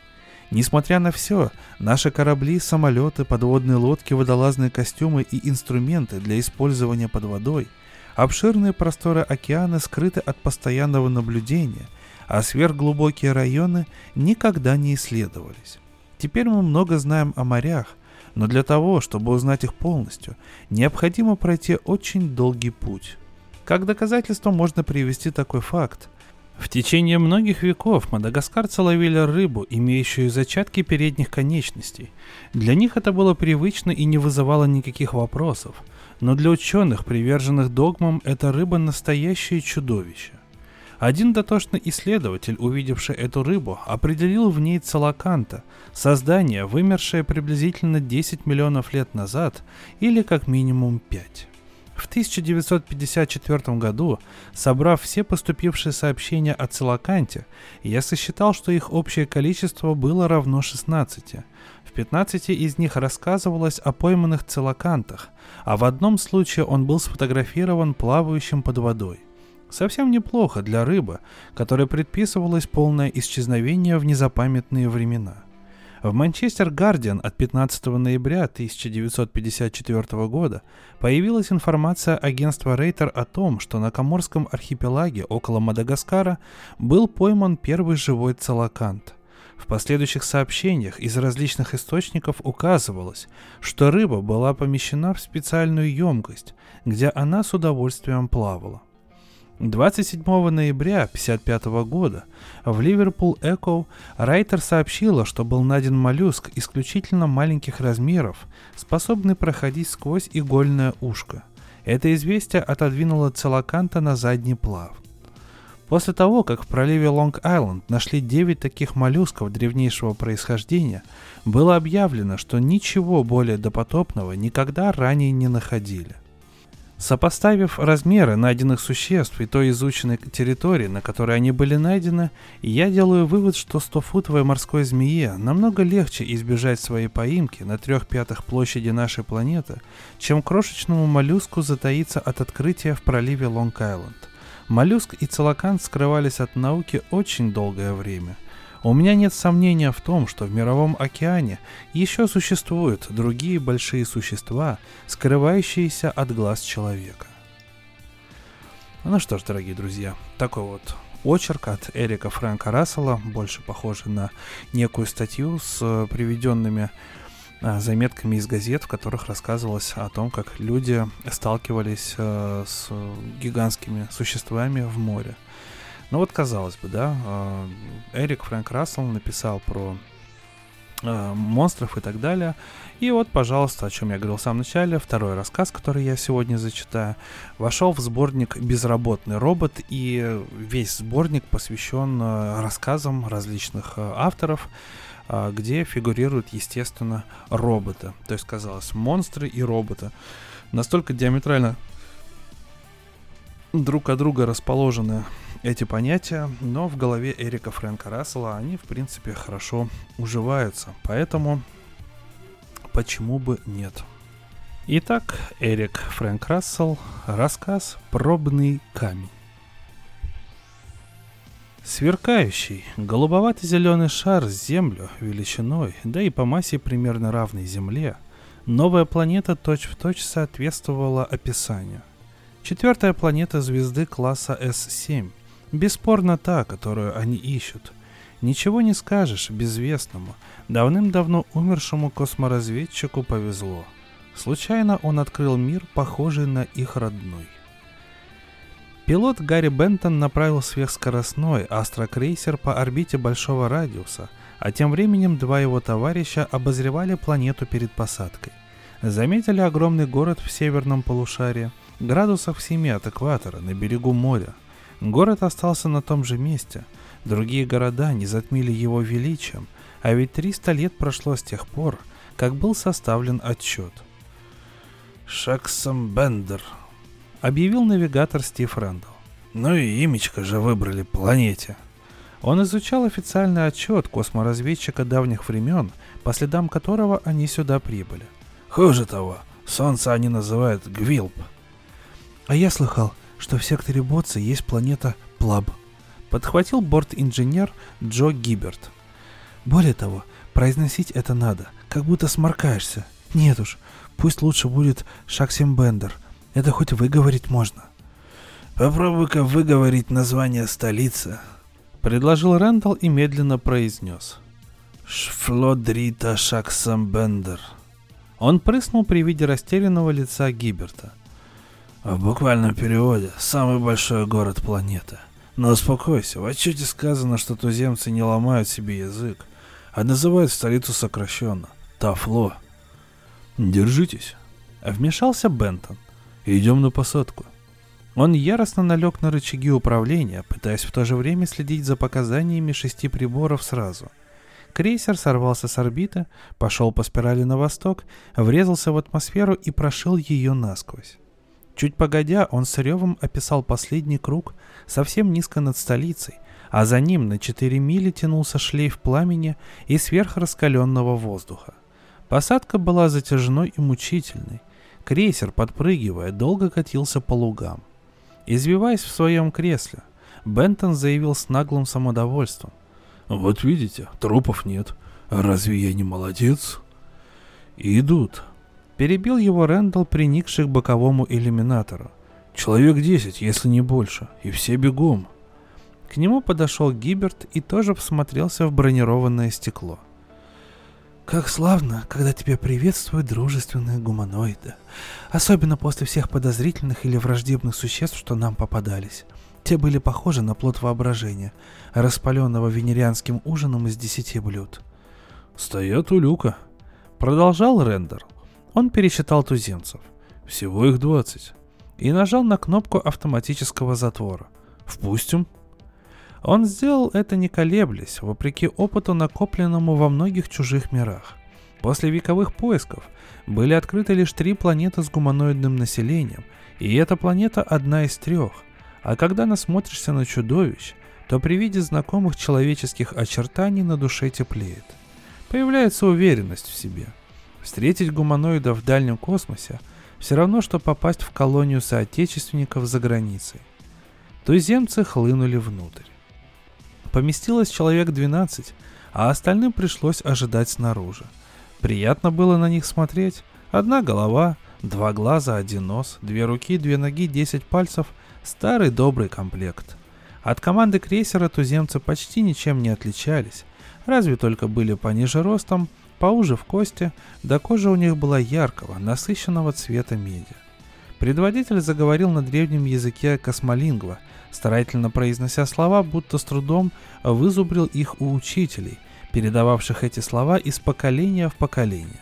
Несмотря на все, наши корабли, самолеты, подводные лодки, водолазные костюмы и инструменты для использования под водой, обширные просторы океана скрыты от постоянного наблюдения, а сверхглубокие районы никогда не исследовались. Теперь мы много знаем о морях, но для того, чтобы узнать их полностью, необходимо пройти очень долгий путь. Как доказательство можно привести такой факт. В течение многих веков мадагаскарцы ловили рыбу, имеющую зачатки передних конечностей. Для них это было привычно и не вызывало никаких вопросов, но для ученых, приверженных догмам, эта рыба настоящее чудовище. Один дотошный исследователь, увидевший эту рыбу, определил в ней целоканта, создание, вымершее приблизительно 10 миллионов лет назад или как минимум 5. В 1954 году, собрав все поступившие сообщения о целоканте, я сосчитал, что их общее количество было равно 16. В 15 из них рассказывалось о пойманных целокантах, а в одном случае он был сфотографирован плавающим под водой. Совсем неплохо для рыбы, которой предписывалось полное исчезновение в незапамятные времена. В Манчестер Гардиан от 15 ноября 1954 года появилась информация агентства Рейтер о том, что на Коморском архипелаге около Мадагаскара был пойман первый живой целокант. В последующих сообщениях из различных источников указывалось, что рыба была помещена в специальную емкость, где она с удовольствием плавала. 27 ноября 1955 года в Ливерпул Эко Райтер сообщила, что был найден моллюск исключительно маленьких размеров, способный проходить сквозь игольное ушко. Это известие отодвинуло целоканта на задний плав. После того, как в проливе Лонг-Айленд нашли 9 таких моллюсков древнейшего происхождения, было объявлено, что ничего более допотопного никогда ранее не находили. Сопоставив размеры найденных существ и той изученной территории, на которой они были найдены, я делаю вывод, что 100-футовой морской змее намного легче избежать своей поимки на трех пятых площади нашей планеты, чем крошечному моллюску затаиться от открытия в проливе Лонг-Айленд. Моллюск и целокант скрывались от науки очень долгое время. У меня нет сомнения в том, что в Мировом океане еще существуют другие большие существа, скрывающиеся от глаз человека. Ну что ж, дорогие друзья, такой вот очерк от Эрика Фрэнка Рассела, больше похожий на некую статью с э, приведенными а, заметками из газет, в которых рассказывалось о том, как люди сталкивались э, с гигантскими существами в море. Ну вот, казалось бы, да, а, Эрик Фрэнк Рассел написал про а, монстров и так далее. И вот, пожалуйста, о чем я говорил в самом начале, второй рассказ, который я сегодня зачитаю, вошел в сборник «Безработный робот», и весь сборник посвящен а, рассказам различных авторов, где фигурируют, естественно, роботы. То есть, казалось, монстры и роботы. Настолько диаметрально друг от друга расположены эти понятия, но в голове Эрика Фрэнка Рассела они, в принципе, хорошо уживаются. Поэтому почему бы нет? Итак, Эрик Фрэнк Рассел, рассказ «Пробный камень». Сверкающий, голубовато-зеленый шар с Землю величиной, да и по массе примерно равной Земле, новая планета точь-в-точь точь соответствовала описанию. Четвертая планета звезды класса S7 – Бесспорно та, которую они ищут. Ничего не скажешь безвестному, давным-давно умершему косморазведчику повезло. Случайно он открыл мир, похожий на их родной. Пилот Гарри Бентон направил сверхскоростной астрокрейсер по орбите большого радиуса, А тем временем два его товарища обозревали планету перед посадкой. Заметили огромный город в северном полушарии, градусах в семи от экватора, на берегу моря. Город остался на том же месте. Другие города не затмили его величием, а ведь 300 лет прошло с тех пор, как был составлен отчет. «Шаксом Бендер», — объявил навигатор Стив Рэндалл. «Ну и имечко же выбрали планете». Он изучал официальный отчет косморазведчика давних времен, по следам которого они сюда прибыли. Хуже того, Солнце они называют Гвилп. А я слыхал, что в секторе Ботса есть планета Плаб. Подхватил борт-инженер Джо Гиберт. Более того, произносить это надо, как будто сморкаешься. Нет уж, пусть лучше будет Шаксим Бендер. Это хоть выговорить можно. Попробуй-ка выговорить название столицы, предложил Рэндалл и медленно произнес. Шфлодрита Шаксамбендер. Он прыснул при виде растерянного лица Гиберта. В буквальном переводе «самый большой город планеты». Но успокойся, в отчете сказано, что туземцы не ломают себе язык, а называют столицу сокращенно – Тафло. Держитесь. Вмешался Бентон. Идем на посадку. Он яростно налег на рычаги управления, пытаясь в то же время следить за показаниями шести приборов сразу. Крейсер сорвался с орбиты, пошел по спирали на восток, врезался в атмосферу и прошил ее насквозь. Чуть погодя, он с ревом описал последний круг совсем низко над столицей, а за ним на 4 мили тянулся шлейф пламени и сверхраскаленного воздуха. Посадка была затяжной и мучительной. Крейсер, подпрыгивая, долго катился по лугам. Извиваясь в своем кресле, Бентон заявил с наглым самодовольством. «Вот видите, трупов нет. Разве я не молодец?» «Идут». Перебил его Рэндалл, приникший к боковому иллюминатору. «Человек десять, если не больше, и все бегом». К нему подошел Гиберт и тоже всмотрелся в бронированное стекло. Как славно, когда тебя приветствуют дружественные гуманоиды. Особенно после всех подозрительных или враждебных существ, что нам попадались. Те были похожи на плод воображения, распаленного венерианским ужином из десяти блюд. «Стоят у люка», — продолжал Рендер. Он пересчитал туземцев. «Всего их двадцать». И нажал на кнопку автоматического затвора. «Впустим?» Он сделал это не колеблясь, вопреки опыту, накопленному во многих чужих мирах. После вековых поисков были открыты лишь три планеты с гуманоидным населением, и эта планета одна из трех. А когда насмотришься на чудовищ, то при виде знакомых человеческих очертаний на душе теплеет. Появляется уверенность в себе. Встретить гуманоидов в дальнем космосе все равно, что попасть в колонию соотечественников за границей. Туземцы хлынули внутрь поместилось человек 12, а остальным пришлось ожидать снаружи. Приятно было на них смотреть. Одна голова, два глаза, один нос, две руки, две ноги, десять пальцев. Старый добрый комплект. От команды крейсера туземцы почти ничем не отличались, разве только были пониже ростом, поуже в кости, да кожа у них была яркого, насыщенного цвета меди. Предводитель заговорил на древнем языке космолингва – старательно произнося слова, будто с трудом вызубрил их у учителей, передававших эти слова из поколения в поколение.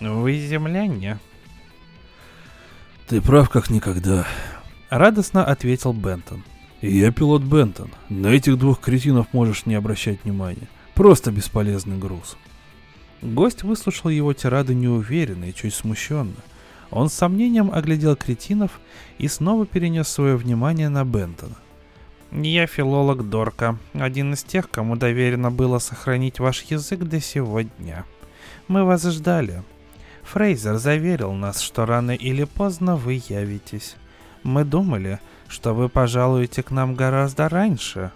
«Вы земляне?» «Ты прав как никогда», — радостно ответил Бентон. «Я пилот Бентон. На этих двух кретинов можешь не обращать внимания. Просто бесполезный груз». Гость выслушал его тирады неуверенно и чуть смущенно. Он с сомнением оглядел кретинов и снова перенес свое внимание на Бентона. «Я филолог Дорка, один из тех, кому доверено было сохранить ваш язык до сегодня. Мы вас ждали. Фрейзер заверил нас, что рано или поздно вы явитесь. Мы думали, что вы пожалуете к нам гораздо раньше».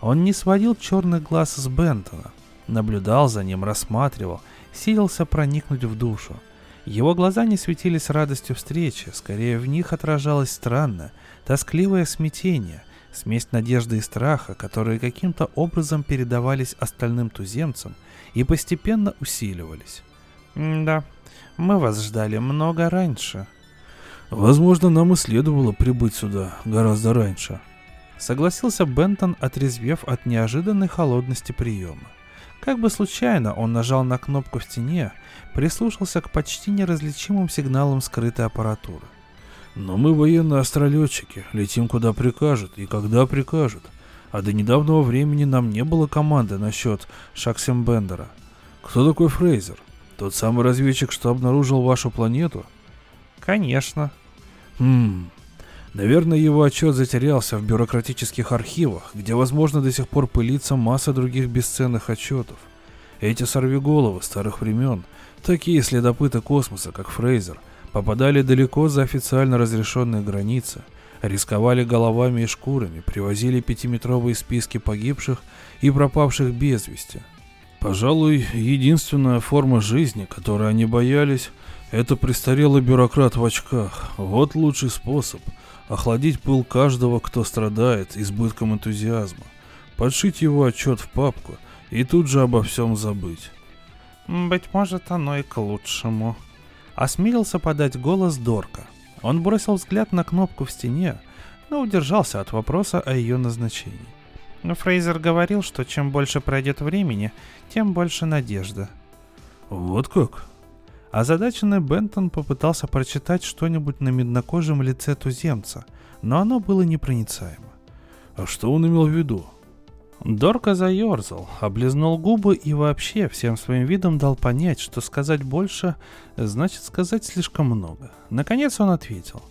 Он не сводил черных глаз с Бентона, наблюдал за ним, рассматривал, силился проникнуть в душу – его глаза не светились радостью встречи, скорее в них отражалось странное, тоскливое смятение, смесь надежды и страха, которые каким-то образом передавались остальным туземцам и постепенно усиливались. «Да, мы вас ждали много раньше». «Возможно, нам и следовало прибыть сюда гораздо раньше», — согласился Бентон, отрезвев от неожиданной холодности приема. Как бы случайно он нажал на кнопку в стене, прислушался к почти неразличимым сигналам скрытой аппаратуры. «Но мы военные астролетчики, летим куда прикажут и когда прикажут. А до недавнего времени нам не было команды насчет Шаксимбендера. Кто такой Фрейзер? Тот самый разведчик, что обнаружил вашу планету?» «Конечно». «Хм, Наверное, его отчет затерялся в бюрократических архивах, где, возможно, до сих пор пылится масса других бесценных отчетов. Эти сорвиголовы старых времен, такие следопыты космоса, как Фрейзер, попадали далеко за официально разрешенные границы, рисковали головами и шкурами, привозили пятиметровые списки погибших и пропавших без вести. Пожалуй, единственная форма жизни, которой они боялись, это престарелый бюрократ в очках. Вот лучший способ – охладить пыл каждого, кто страдает избытком энтузиазма, подшить его отчет в папку и тут же обо всем забыть. «Быть может, оно и к лучшему», — осмелился подать голос Дорка. Он бросил взгляд на кнопку в стене, но удержался от вопроса о ее назначении. Фрейзер говорил, что чем больше пройдет времени, тем больше надежда. «Вот как?» Озадаченный Бентон попытался прочитать что-нибудь на меднокожем лице туземца, но оно было непроницаемо. А что он имел в виду? Дорка заерзал, облизнул губы и вообще всем своим видом дал понять, что сказать больше значит сказать слишком много. Наконец он ответил.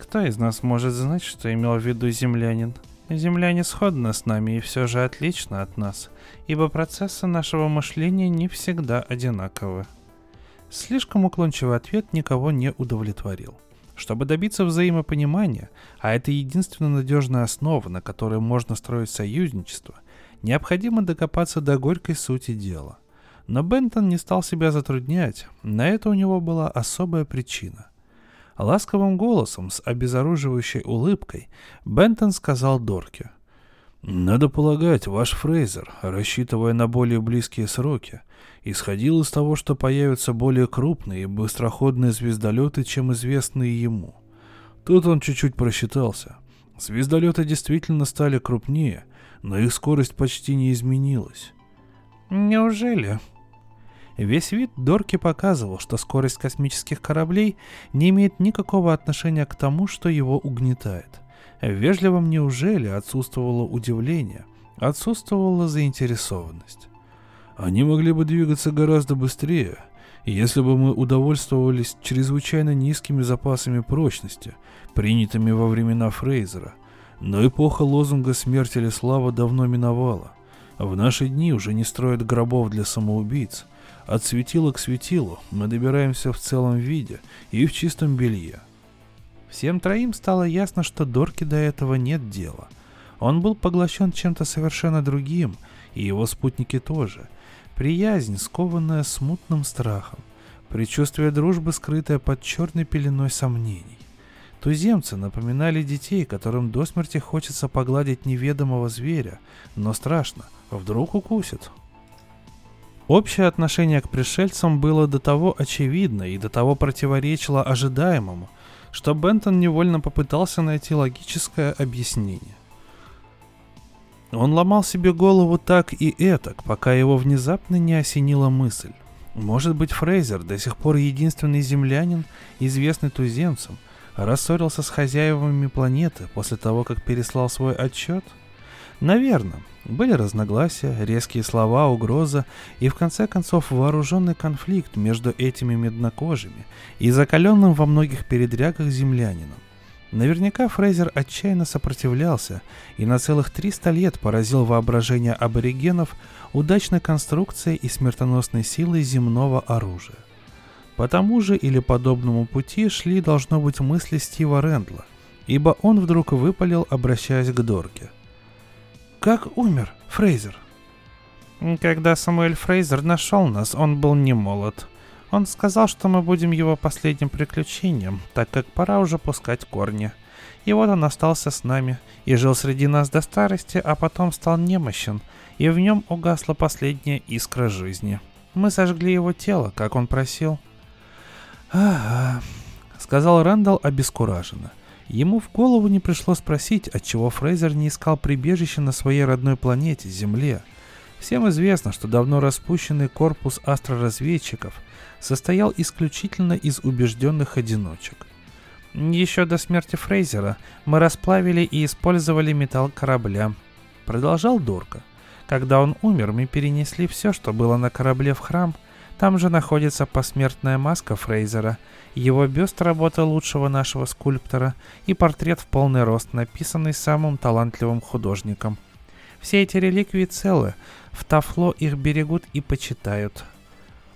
«Кто из нас может знать, что имел в виду землянин? Земляне сходны с нами и все же отлично от нас, ибо процессы нашего мышления не всегда одинаковы». Слишком уклончивый ответ никого не удовлетворил. Чтобы добиться взаимопонимания, а это единственная надежная основа, на которой можно строить союзничество, необходимо докопаться до горькой сути дела. Но Бентон не стал себя затруднять, на это у него была особая причина. Ласковым голосом с обезоруживающей улыбкой Бентон сказал Дорке. «Надо полагать, ваш Фрейзер, рассчитывая на более близкие сроки, исходил из того, что появятся более крупные и быстроходные звездолеты, чем известные ему. Тут он чуть-чуть просчитался. Звездолеты действительно стали крупнее, но их скорость почти не изменилась. Неужели? Весь вид Дорки показывал, что скорость космических кораблей не имеет никакого отношения к тому, что его угнетает. В вежливом неужели отсутствовало удивление, отсутствовала заинтересованность. Они могли бы двигаться гораздо быстрее, если бы мы удовольствовались чрезвычайно низкими запасами прочности, принятыми во времена Фрейзера. Но эпоха лозунга «Смерть или слава» давно миновала. В наши дни уже не строят гробов для самоубийц. От светила к светилу мы добираемся в целом виде и в чистом белье. Всем троим стало ясно, что Дорки до этого нет дела. Он был поглощен чем-то совершенно другим, и его спутники тоже – Приязнь, скованная смутным страхом. Предчувствие дружбы, скрытое под черной пеленой сомнений. Туземцы напоминали детей, которым до смерти хочется погладить неведомого зверя, но страшно, вдруг укусит. Общее отношение к пришельцам было до того очевидно и до того противоречило ожидаемому, что Бентон невольно попытался найти логическое объяснение. Он ломал себе голову так и этак, пока его внезапно не осенила мысль. Может быть, Фрейзер, до сих пор единственный землянин, известный туземцам, рассорился с хозяевами планеты после того, как переслал свой отчет? Наверное. Были разногласия, резкие слова, угроза и в конце концов вооруженный конфликт между этими меднокожими и закаленным во многих передрягах землянином. Наверняка Фрейзер отчаянно сопротивлялся и на целых 300 лет поразил воображение аборигенов удачной конструкцией и смертоносной силой земного оружия. По тому же или подобному пути шли должно быть мысли Стива Рэндла, ибо он вдруг выпалил, обращаясь к Дорке. «Как умер Фрейзер?» «Когда Самуэль Фрейзер нашел нас, он был не молод», он сказал, что мы будем его последним приключением, так как пора уже пускать корни. И вот он остался с нами и жил среди нас до старости, а потом стал немощен, и в нем угасла последняя искра жизни. Мы сожгли его тело, как он просил. «Ага», — сказал Рэндалл обескураженно. Ему в голову не пришло спросить, отчего Фрейзер не искал прибежище на своей родной планете, Земле. Всем известно, что давно распущенный корпус астроразведчиков состоял исключительно из убежденных одиночек. Еще до смерти Фрейзера мы расплавили и использовали металл корабля. Продолжал Дорка. Когда он умер, мы перенесли все, что было на корабле в храм. Там же находится посмертная маска Фрейзера, его бюст работы лучшего нашего скульптора и портрет в полный рост, написанный самым талантливым художником. Все эти реликвии целы, в Тафло их берегут и почитают.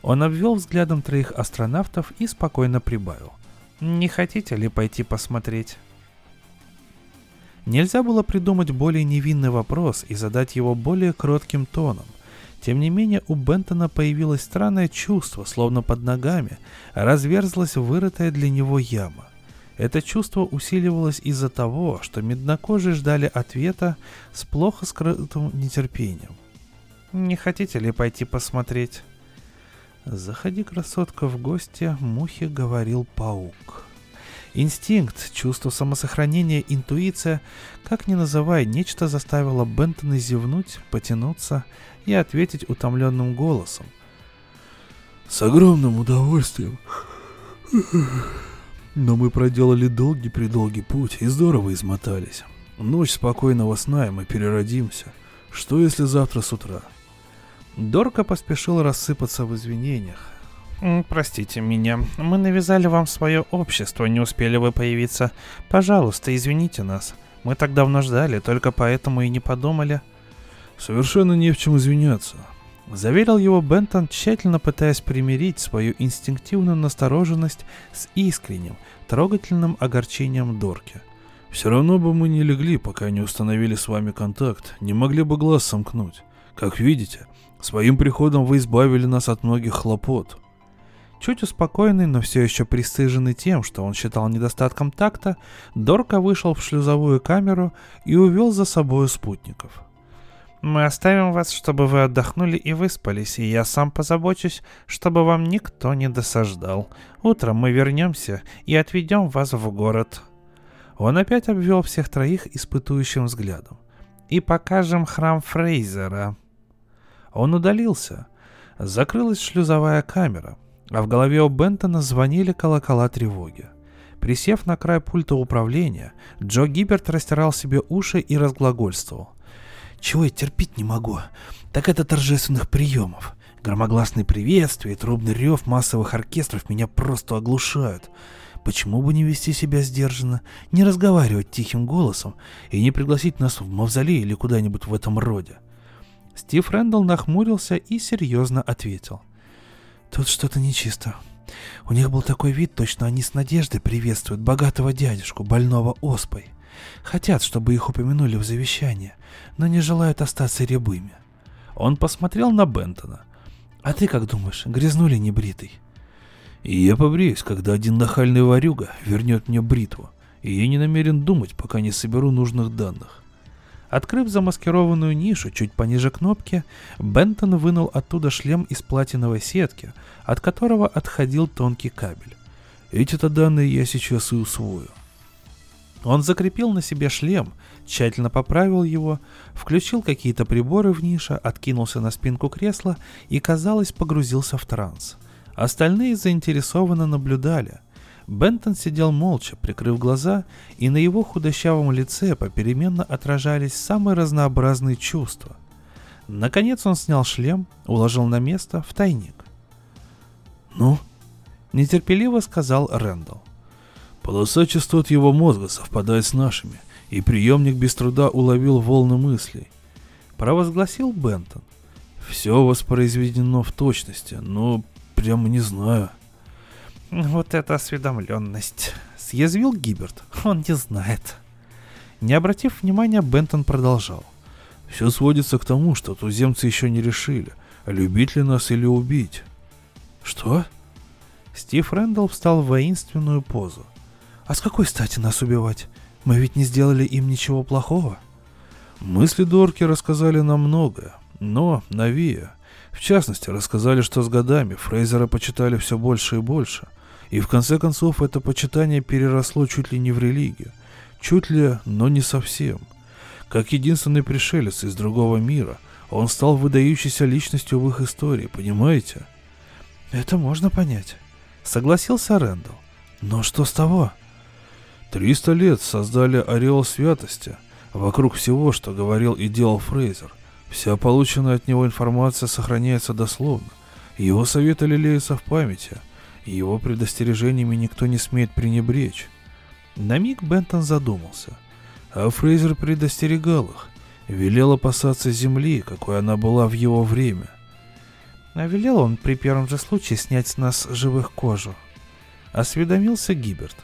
Он обвел взглядом троих астронавтов и спокойно прибавил. Не хотите ли пойти посмотреть? Нельзя было придумать более невинный вопрос и задать его более кротким тоном. Тем не менее, у Бентона появилось странное чувство, словно под ногами разверзлась вырытая для него яма. Это чувство усиливалось из-за того, что меднокожие ждали ответа с плохо скрытым нетерпением. «Не хотите ли пойти посмотреть?» «Заходи, красотка, в гости», — мухе говорил паук. Инстинкт, чувство самосохранения, интуиция, как ни называй, нечто заставило Бентона зевнуть, потянуться и ответить утомленным голосом. «С огромным удовольствием. Но мы проделали долгий-предолгий путь и здорово измотались. Ночь спокойного сна, и мы переродимся. Что если завтра с утра?» Дорка поспешил рассыпаться в извинениях. «Простите меня, мы навязали вам свое общество, не успели вы появиться. Пожалуйста, извините нас. Мы так давно ждали, только поэтому и не подумали». «Совершенно не в чем извиняться», — заверил его Бентон, тщательно пытаясь примирить свою инстинктивную настороженность с искренним, трогательным огорчением Дорки. «Все равно бы мы не легли, пока не установили с вами контакт, не могли бы глаз сомкнуть. Как видите, своим приходом вы избавили нас от многих хлопот». Чуть успокоенный, но все еще пристыженный тем, что он считал недостатком такта, Дорка вышел в шлюзовую камеру и увел за собою спутников. «Мы оставим вас, чтобы вы отдохнули и выспались, и я сам позабочусь, чтобы вам никто не досаждал. Утром мы вернемся и отведем вас в город». Он опять обвел всех троих испытующим взглядом. «И покажем храм Фрейзера». Он удалился. Закрылась шлюзовая камера, а в голове у Бентона звонили колокола тревоги. Присев на край пульта управления, Джо Гиберт растирал себе уши и разглагольствовал. «Чего я терпеть не могу? Так это торжественных приемов. Громогласные приветствия и трубный рев массовых оркестров меня просто оглушают. Почему бы не вести себя сдержанно, не разговаривать тихим голосом и не пригласить нас в мавзолей или куда-нибудь в этом роде?» Стив Рэндалл нахмурился и серьезно ответил. «Тут что-то нечисто. У них был такой вид, точно они с надеждой приветствуют богатого дядюшку, больного оспой. Хотят, чтобы их упомянули в завещании, но не желают остаться рябыми». Он посмотрел на Бентона. «А ты как думаешь, грязнули небритый?» «И я побреюсь, когда один нахальный ворюга вернет мне бритву, и я не намерен думать, пока не соберу нужных данных. Открыв замаскированную нишу чуть пониже кнопки, Бентон вынул оттуда шлем из платиновой сетки, от которого отходил тонкий кабель. Эти-то данные я сейчас и усвою. Он закрепил на себе шлем, тщательно поправил его, включил какие-то приборы в нише, откинулся на спинку кресла и, казалось, погрузился в транс. Остальные заинтересованно наблюдали – Бентон сидел молча, прикрыв глаза, и на его худощавом лице попеременно отражались самые разнообразные чувства. Наконец он снял шлем, уложил на место в тайник. «Ну?» — нетерпеливо сказал Рэндалл. «Полоса частот его мозга совпадает с нашими, и приемник без труда уловил волны мыслей», — провозгласил Бентон. «Все воспроизведено в точности, но прямо не знаю». Вот это осведомленность. Съязвил Гиберт. Он не знает. Не обратив внимания, Бентон продолжал. Все сводится к тому, что туземцы еще не решили, любить ли нас или убить. Что? Стив Рэндалл встал в воинственную позу. А с какой стати нас убивать? Мы ведь не сделали им ничего плохого. Мысли Дорки рассказали нам многое, но Навия, в частности, рассказали, что с годами Фрейзера почитали все больше и больше – и в конце концов это почитание переросло чуть ли не в религию. Чуть ли, но не совсем. Как единственный пришелец из другого мира, он стал выдающейся личностью в их истории, понимаете? Это можно понять. Согласился Рэндалл. Но что с того? Триста лет создали ореол святости вокруг всего, что говорил и делал Фрейзер. Вся полученная от него информация сохраняется дословно. Его советы лелеются в памяти. Его предостережениями никто не смеет пренебречь. На миг Бентон задумался. А Фрейзер предостерегал их. Велел опасаться земли, какой она была в его время. А велел он при первом же случае снять с нас живых кожу. Осведомился Гиберт.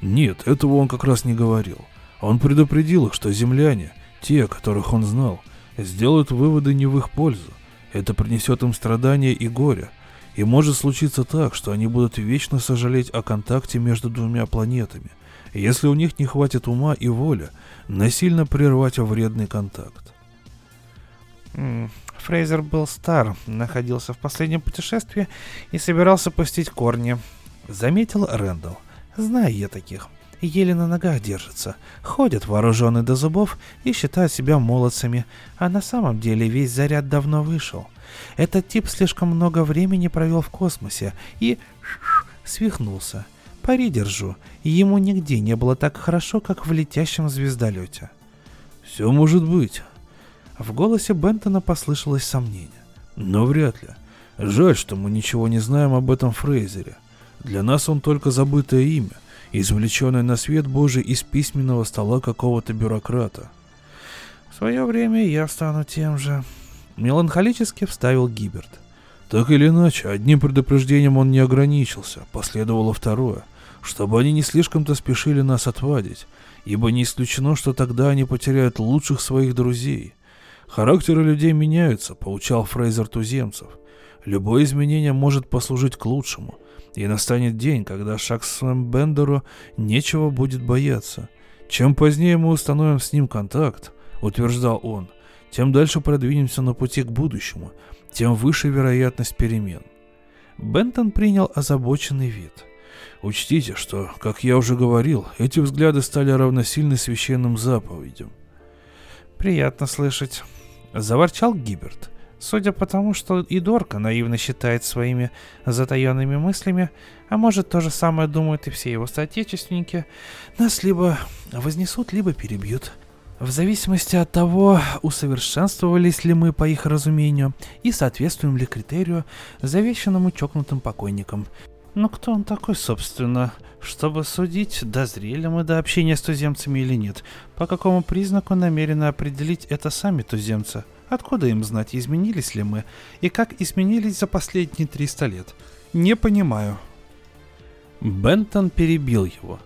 Нет, этого он как раз не говорил. Он предупредил их, что земляне, те, которых он знал, сделают выводы не в их пользу. Это принесет им страдания и горе. И может случиться так, что они будут вечно сожалеть о контакте между двумя планетами, если у них не хватит ума и воли насильно прервать вредный контакт. Фрейзер был стар, находился в последнем путешествии и собирался пустить корни. Заметил Рэндалл. Знаю я таких. Еле на ногах держатся, ходят вооруженные до зубов и считают себя молодцами, а на самом деле весь заряд давно вышел. Этот тип слишком много времени провел в космосе и свихнулся. Пари держу, ему нигде не было так хорошо, как в летящем звездолете. Все может быть. В голосе Бентона послышалось сомнение. Но вряд ли. Жаль, что мы ничего не знаем об этом Фрейзере. Для нас он только забытое имя, извлеченное на свет Божий из письменного стола какого-то бюрократа. В свое время я стану тем же. Меланхолически вставил Гиберт. Так или иначе, одним предупреждением он не ограничился, последовало второе, чтобы они не слишком-то спешили нас отвадить, ибо не исключено, что тогда они потеряют лучших своих друзей. Характеры людей меняются, поучал Фрейзер туземцев. Любое изменение может послужить к лучшему, и настанет день, когда Шаксом Бендеру нечего будет бояться. Чем позднее мы установим с ним контакт, утверждал он, тем дальше продвинемся на пути к будущему, тем выше вероятность перемен. Бентон принял озабоченный вид. Учтите, что, как я уже говорил, эти взгляды стали равносильны священным заповедям. Приятно слышать. Заворчал Гиберт. Судя по тому, что и Дорка наивно считает своими затаенными мыслями, а может то же самое думают и все его соотечественники, нас либо вознесут, либо перебьют. В зависимости от того, усовершенствовались ли мы по их разумению и соответствуем ли критерию, завещанному чокнутым покойникам. Но кто он такой, собственно, чтобы судить, дозрели мы до общения с туземцами или нет? По какому признаку намерены определить это сами туземцы? Откуда им знать, изменились ли мы? И как изменились за последние 300 лет? Не понимаю. Бентон перебил его.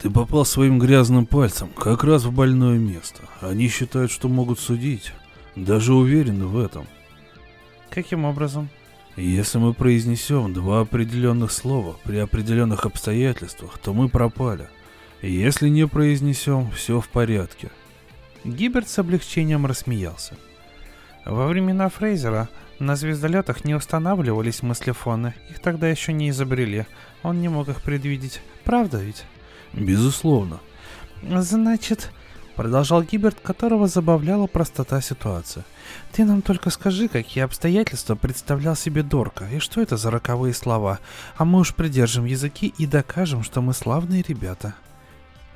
Ты попал своим грязным пальцем как раз в больное место. Они считают, что могут судить. Даже уверены в этом. Каким образом? Если мы произнесем два определенных слова при определенных обстоятельствах, то мы пропали. Если не произнесем, все в порядке. Гиберт с облегчением рассмеялся. Во времена Фрейзера на звездолетах не устанавливались мыслефоны, их тогда еще не изобрели. Он не мог их предвидеть. Правда ведь? Безусловно. Значит, продолжал Гиберт, которого забавляла простота ситуации. Ты нам только скажи, какие обстоятельства представлял себе Дорка, и что это за роковые слова, а мы уж придержим языки и докажем, что мы славные ребята.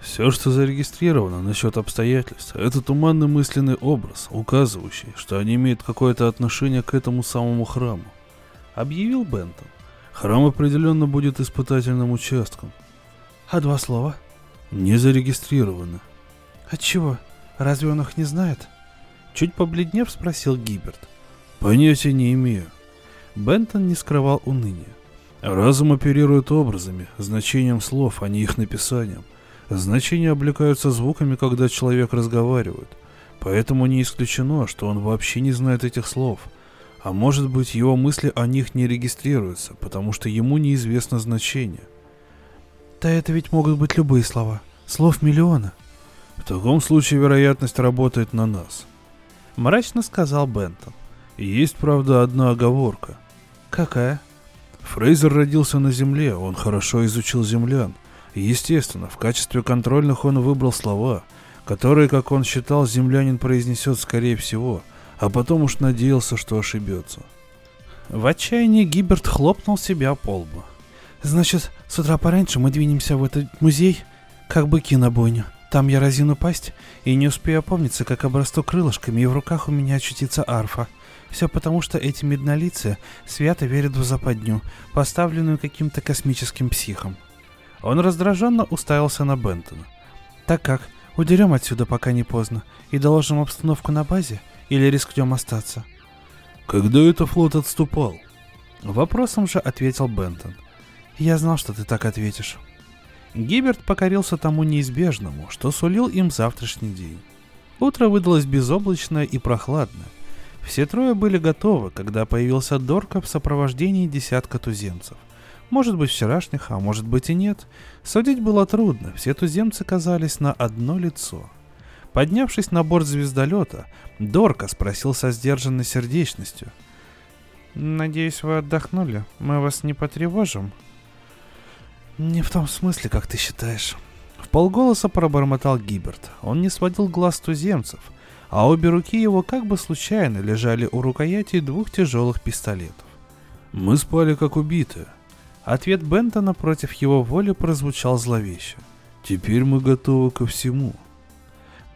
Все, что зарегистрировано насчет обстоятельств, это туманный мысленный образ, указывающий, что они имеют какое-то отношение к этому самому храму. Объявил Бентон. Храм определенно будет испытательным участком. А два слова? Не зарегистрированы. Отчего? Разве он их не знает? Чуть побледнев спросил Гиберт. Понятия не имею. Бентон не скрывал уныния. Разум оперирует образами, значением слов, а не их написанием. Значения облекаются звуками, когда человек разговаривает. Поэтому не исключено, что он вообще не знает этих слов. А может быть, его мысли о них не регистрируются, потому что ему неизвестно значение. Да это ведь могут быть любые слова. Слов миллиона. В таком случае вероятность работает на нас. Мрачно сказал Бентон. Есть, правда, одна оговорка. Какая? Фрейзер родился на Земле, он хорошо изучил землян. Естественно, в качестве контрольных он выбрал слова, которые, как он считал, землянин произнесет скорее всего, а потом уж надеялся, что ошибется. В отчаянии Гиберт хлопнул себя по лбу. «Значит, с утра пораньше мы двинемся в этот музей, как быки на бойню. Там я разину пасть и не успею опомниться, как обрасту крылышками, и в руках у меня очутится арфа. Все потому, что эти меднолицы свято верят в западню, поставленную каким-то космическим психом. Он раздраженно уставился на Бентона. «Так как, удерем отсюда, пока не поздно, и доложим обстановку на базе, или рискнем остаться?» «Когда это флот отступал?» Вопросом же ответил Бентон. «Я знал, что ты так ответишь». Гиберт покорился тому неизбежному, что сулил им завтрашний день. Утро выдалось безоблачное и прохладное. Все трое были готовы, когда появился Дорка в сопровождении десятка туземцев. Может быть вчерашних, а может быть и нет. Судить было трудно, все туземцы казались на одно лицо. Поднявшись на борт звездолета, Дорка спросил со сдержанной сердечностью. «Надеюсь, вы отдохнули? Мы вас не потревожим?» «Не в том смысле, как ты считаешь». В полголоса пробормотал Гиберт. Он не сводил глаз туземцев, а обе руки его как бы случайно лежали у рукояти двух тяжелых пистолетов. «Мы спали как убитые». Ответ Бентона против его воли прозвучал зловеще. «Теперь мы готовы ко всему».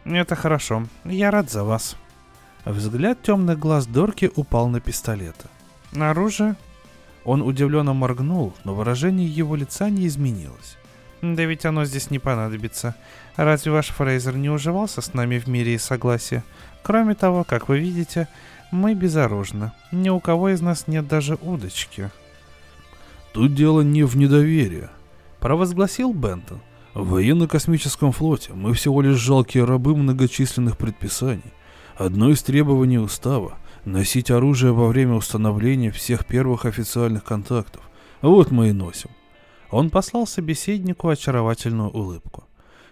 «Это хорошо. Я рад за вас». Взгляд темных глаз Дорки упал на пистолеты. «Оружие?» Он удивленно моргнул, но выражение его лица не изменилось. «Да ведь оно здесь не понадобится. Разве ваш Фрейзер не уживался с нами в мире и согласии? Кроме того, как вы видите, мы безоружны. Ни у кого из нас нет даже удочки». «Тут дело не в недоверии», — провозгласил Бентон. «В военно-космическом флоте мы всего лишь жалкие рабы многочисленных предписаний. Одно из требований устава — Носить оружие во время установления всех первых официальных контактов. Вот мы и носим. Он послал собеседнику очаровательную улыбку.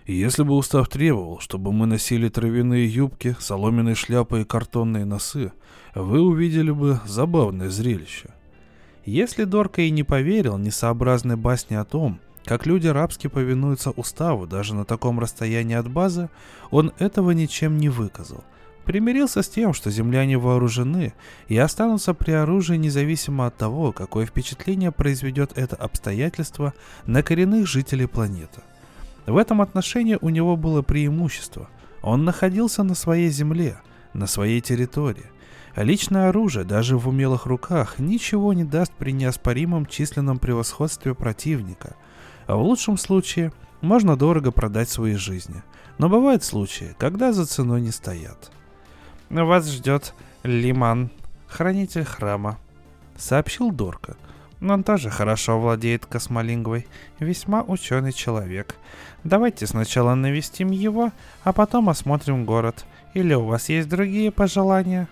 Если бы устав требовал, чтобы мы носили травяные юбки, соломенные шляпы и картонные носы, вы увидели бы забавное зрелище. Если Дорка и не поверил несообразной басне о том, как люди рабски повинуются уставу даже на таком расстоянии от базы, он этого ничем не выказал – примирился с тем, что земляне вооружены и останутся при оружии независимо от того, какое впечатление произведет это обстоятельство на коренных жителей планеты. В этом отношении у него было преимущество. Он находился на своей земле, на своей территории. личное оружие даже в умелых руках ничего не даст при неоспоримом численном превосходстве противника. А в лучшем случае можно дорого продать свои жизни. Но бывают случаи, когда за ценой не стоят. «Вас ждет Лиман, хранитель храма», — сообщил Дорка. «Он тоже хорошо владеет космолингвой, весьма ученый человек. Давайте сначала навестим его, а потом осмотрим город. Или у вас есть другие пожелания?»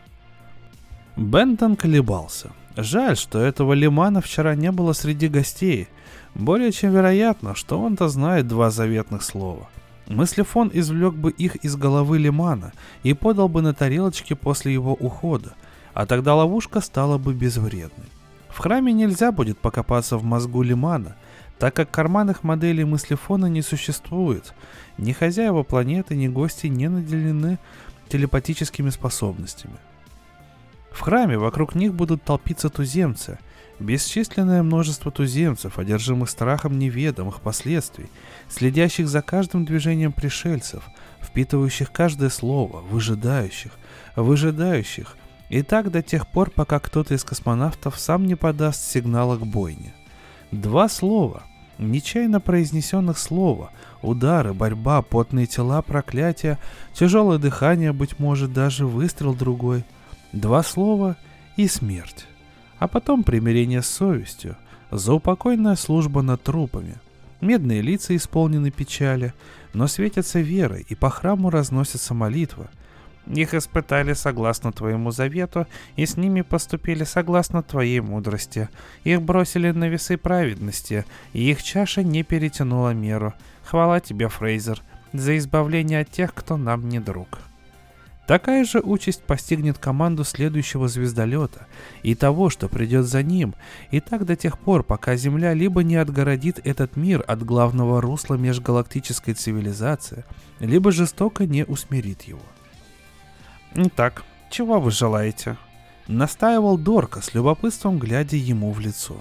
Бентон колебался. Жаль, что этого Лимана вчера не было среди гостей. Более чем вероятно, что он-то знает два заветных слова — Мыслефон извлек бы их из головы Лимана и подал бы на тарелочке после его ухода, а тогда ловушка стала бы безвредной. В храме нельзя будет покопаться в мозгу Лимана, так как карманных моделей мыслефона не существует. Ни хозяева планеты, ни гости не наделены телепатическими способностями. В храме вокруг них будут толпиться туземцы – Бесчисленное множество туземцев, одержимых страхом неведомых последствий, следящих за каждым движением пришельцев, впитывающих каждое слово, выжидающих, выжидающих, и так до тех пор, пока кто-то из космонавтов сам не подаст сигнала к бойне. Два слова, нечаянно произнесенных слова, удары, борьба, потные тела, проклятия, тяжелое дыхание, быть может, даже выстрел другой. Два слова и смерть а потом примирение с совестью, заупокойная служба над трупами. Медные лица исполнены печали, но светятся верой, и по храму разносится молитва. Их испытали согласно твоему завету, и с ними поступили согласно твоей мудрости. Их бросили на весы праведности, и их чаша не перетянула меру. Хвала тебе, Фрейзер, за избавление от тех, кто нам не друг. Такая же участь постигнет команду следующего звездолета и того, что придет за ним, и так до тех пор, пока Земля либо не отгородит этот мир от главного русла межгалактической цивилизации, либо жестоко не усмирит его. «Итак, чего вы желаете?» Настаивал Дорка с любопытством, глядя ему в лицо.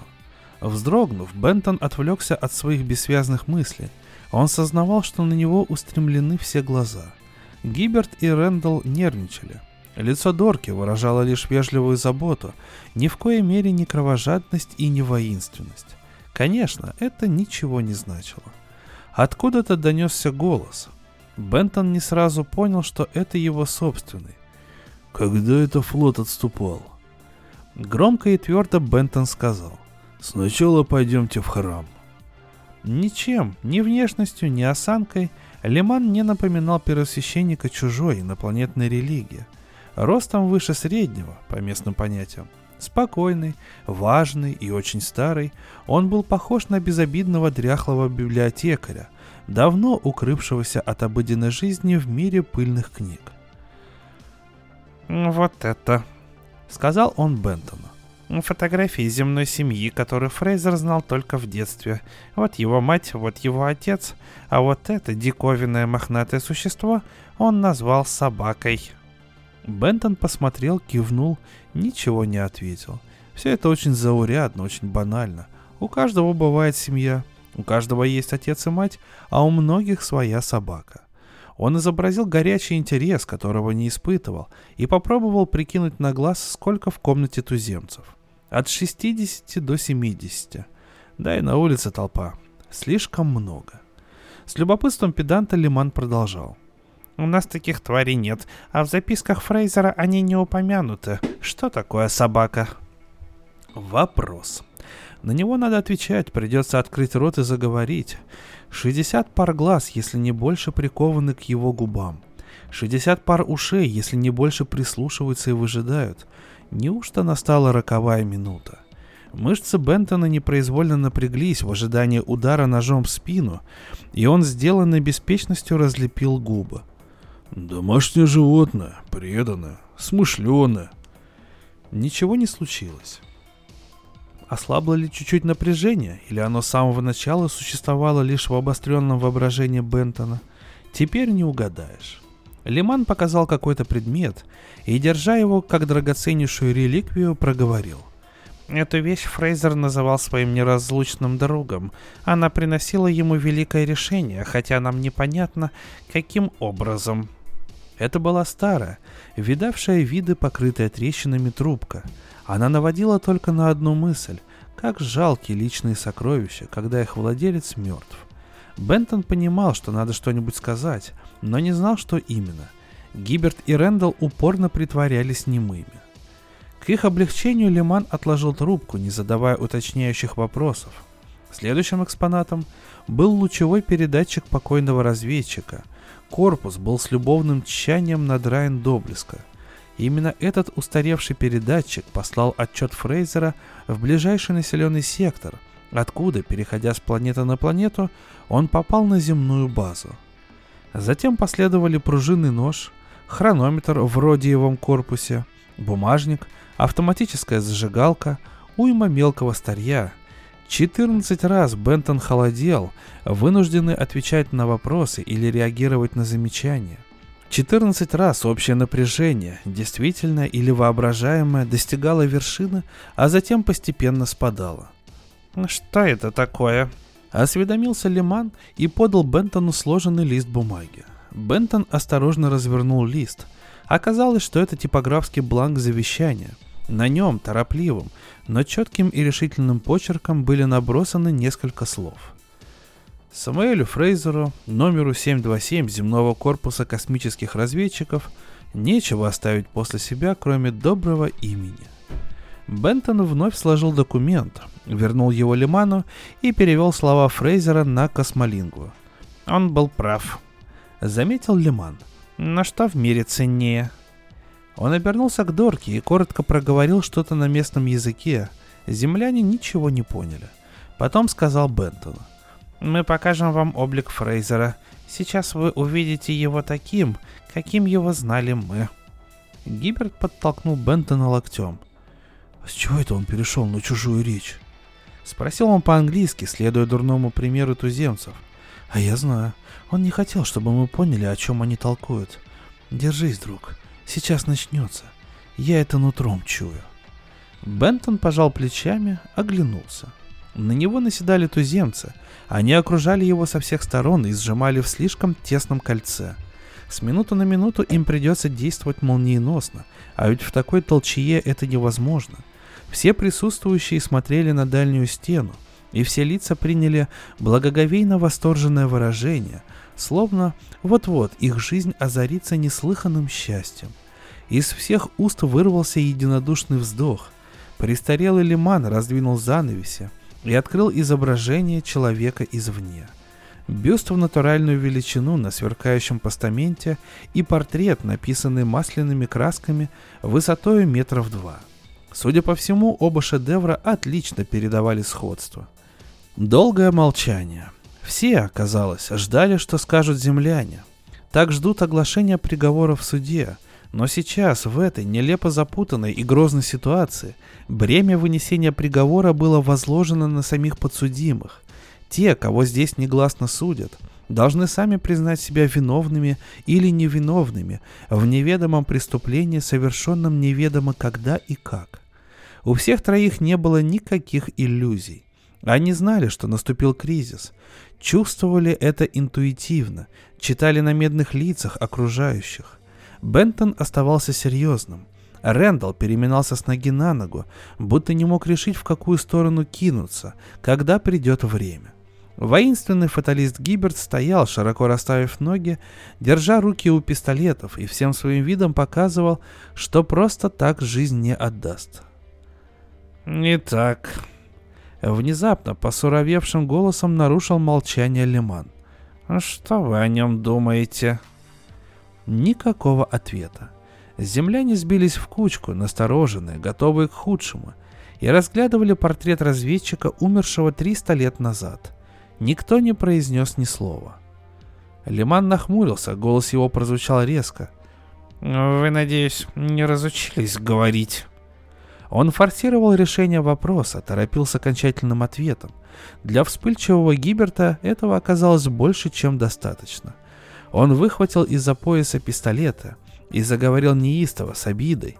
Вздрогнув, Бентон отвлекся от своих бессвязных мыслей. Он сознавал, что на него устремлены все глаза – Гиберт и Рэндалл нервничали. Лицо Дорки выражало лишь вежливую заботу, ни в коей мере не кровожадность и не воинственность. Конечно, это ничего не значило. Откуда-то донесся голос. Бентон не сразу понял, что это его собственный. Когда это флот отступал? Громко и твердо Бентон сказал. Сначала пойдемте в храм. Ничем, ни внешностью, ни осанкой – Лиман не напоминал первосвященника чужой инопланетной религии. Ростом выше среднего, по местным понятиям. Спокойный, важный и очень старый, он был похож на безобидного дряхлого библиотекаря, давно укрывшегося от обыденной жизни в мире пыльных книг. «Вот это», — сказал он Бентону. Фотографии земной семьи, которую Фрейзер знал только в детстве. Вот его мать, вот его отец, а вот это диковинное мохнатое существо он назвал собакой. Бентон посмотрел, кивнул, ничего не ответил. Все это очень заурядно, очень банально. У каждого бывает семья, у каждого есть отец и мать, а у многих своя собака. Он изобразил горячий интерес, которого не испытывал, и попробовал прикинуть на глаз, сколько в комнате туземцев. От 60 до 70. Да и на улице толпа. Слишком много. С любопытством педанта Лиман продолжал. У нас таких тварей нет, а в записках Фрейзера они не упомянуты. Что такое собака? Вопрос. На него надо отвечать, придется открыть рот и заговорить. 60 пар глаз, если не больше, прикованы к его губам. 60 пар ушей, если не больше прислушиваются и выжидают. Неужто настала роковая минута? Мышцы Бентона непроизвольно напряглись в ожидании удара ножом в спину, и он сделанной беспечностью разлепил губы. «Домашнее животное, преданное, смышленое». Ничего не случилось. Ослабло ли чуть-чуть напряжение, или оно с самого начала существовало лишь в обостренном воображении Бентона, теперь не угадаешь. Лиман показал какой-то предмет и, держа его как драгоценнейшую реликвию, проговорил. Эту вещь Фрейзер называл своим неразлучным другом. Она приносила ему великое решение, хотя нам непонятно, каким образом. Это была старая, видавшая виды, покрытая трещинами трубка. Она наводила только на одну мысль, как жалкие личные сокровища, когда их владелец мертв. Бентон понимал, что надо что-нибудь сказать, но не знал, что именно. Гиберт и Рэндалл упорно притворялись немыми. К их облегчению Лиман отложил трубку, не задавая уточняющих вопросов. Следующим экспонатом был лучевой передатчик покойного разведчика. Корпус был с любовным тщанием надраен до блеска. Именно этот устаревший передатчик послал отчет Фрейзера в ближайший населенный сектор, откуда, переходя с планеты на планету, он попал на земную базу. Затем последовали пружинный нож, хронометр в родиевом корпусе, бумажник, автоматическая зажигалка, уйма мелкого старья. 14 раз Бентон холодел, вынужденный отвечать на вопросы или реагировать на замечания. 14 раз общее напряжение, действительное или воображаемое, достигало вершины, а затем постепенно спадало. «Что это такое?» Осведомился Лиман и подал Бентону сложенный лист бумаги. Бентон осторожно развернул лист. Оказалось, что это типографский бланк завещания. На нем, торопливым, но четким и решительным почерком были набросаны несколько слов. Самуэлю Фрейзеру, номеру 727 земного корпуса космических разведчиков, нечего оставить после себя, кроме доброго имени. Бентон вновь сложил документ, вернул его Лиману и перевел слова Фрейзера на космолингу. Он был прав. Заметил Лиман. Но что в мире ценнее? Он обернулся к Дорке и коротко проговорил что-то на местном языке. Земляне ничего не поняли. Потом сказал Бентону. Мы покажем вам облик Фрейзера. Сейчас вы увидите его таким, каким его знали мы. Гиберт подтолкнул Бентона локтем. С чего это он перешел на чужую речь? Спросил он по-английски, следуя дурному примеру туземцев. А я знаю. Он не хотел, чтобы мы поняли, о чем они толкуют. Держись, друг. Сейчас начнется. Я это нутром чую. Бентон пожал плечами, оглянулся. На него наседали туземцы. Они окружали его со всех сторон и сжимали в слишком тесном кольце. С минуты на минуту им придется действовать молниеносно, а ведь в такой толчее это невозможно. Все присутствующие смотрели на дальнюю стену, и все лица приняли благоговейно восторженное выражение, словно вот-вот их жизнь озарится неслыханным счастьем. Из всех уст вырвался единодушный вздох. Престарелый лиман раздвинул занавеси и открыл изображение человека извне. Бюст в натуральную величину на сверкающем постаменте и портрет, написанный масляными красками высотой метров два. Судя по всему, оба шедевра отлично передавали сходство. Долгое молчание. Все, казалось, ждали, что скажут земляне. Так ждут оглашения приговора в суде, но сейчас, в этой нелепо запутанной и грозной ситуации, бремя вынесения приговора было возложено на самих подсудимых. Те, кого здесь негласно судят, должны сами признать себя виновными или невиновными в неведомом преступлении, совершенном неведомо когда и как. У всех троих не было никаких иллюзий. Они знали, что наступил кризис, чувствовали это интуитивно, читали на медных лицах окружающих. Бентон оставался серьезным. Рэндалл переминался с ноги на ногу, будто не мог решить, в какую сторону кинуться, когда придет время. Воинственный фаталист Гиберт стоял, широко расставив ноги, держа руки у пистолетов и всем своим видом показывал, что просто так жизнь не отдаст. «Итак», Внезапно, посуровевшим голосом нарушил молчание Лиман. «Что вы о нем думаете?» Никакого ответа. Земляне сбились в кучку, настороженные, готовые к худшему, и разглядывали портрет разведчика, умершего 300 лет назад. Никто не произнес ни слова. Лиман нахмурился, голос его прозвучал резко. «Вы, надеюсь, не разучились говорить?» Он форсировал решение вопроса, торопил с окончательным ответом. Для вспыльчивого Гиберта этого оказалось больше, чем достаточно. Он выхватил из-за пояса пистолета и заговорил неистово, с обидой.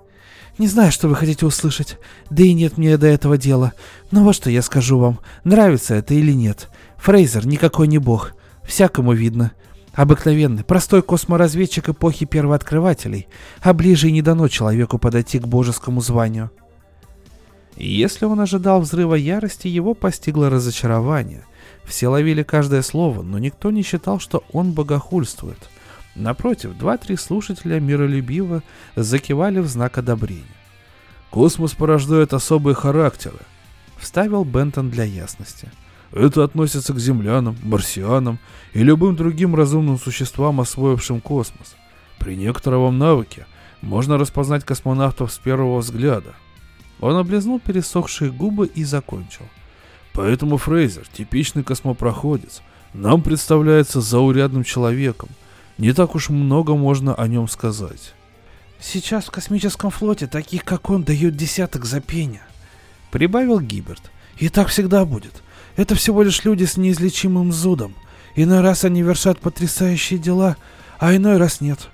«Не знаю, что вы хотите услышать, да и нет мне до этого дела. Но вот что я скажу вам, нравится это или нет. Фрейзер никакой не бог, всякому видно. Обыкновенный, простой косморазведчик эпохи первооткрывателей, а ближе и не дано человеку подойти к божескому званию». И если он ожидал взрыва ярости, его постигло разочарование. Все ловили каждое слово, но никто не считал, что он богохульствует. Напротив, два-три слушателя миролюбиво закивали в знак одобрения. «Космос порождает особые характеры», — вставил Бентон для ясности. «Это относится к землянам, марсианам и любым другим разумным существам, освоившим космос. При некотором навыке можно распознать космонавтов с первого взгляда. Он облизнул пересохшие губы и закончил. Поэтому Фрейзер, типичный космопроходец, нам представляется заурядным человеком. Не так уж много можно о нем сказать. Сейчас в космическом флоте таких, как он, дают десяток за пеня. Прибавил Гиберт. И так всегда будет. Это всего лишь люди с неизлечимым зудом. Иной раз они вершат потрясающие дела, а иной раз нет.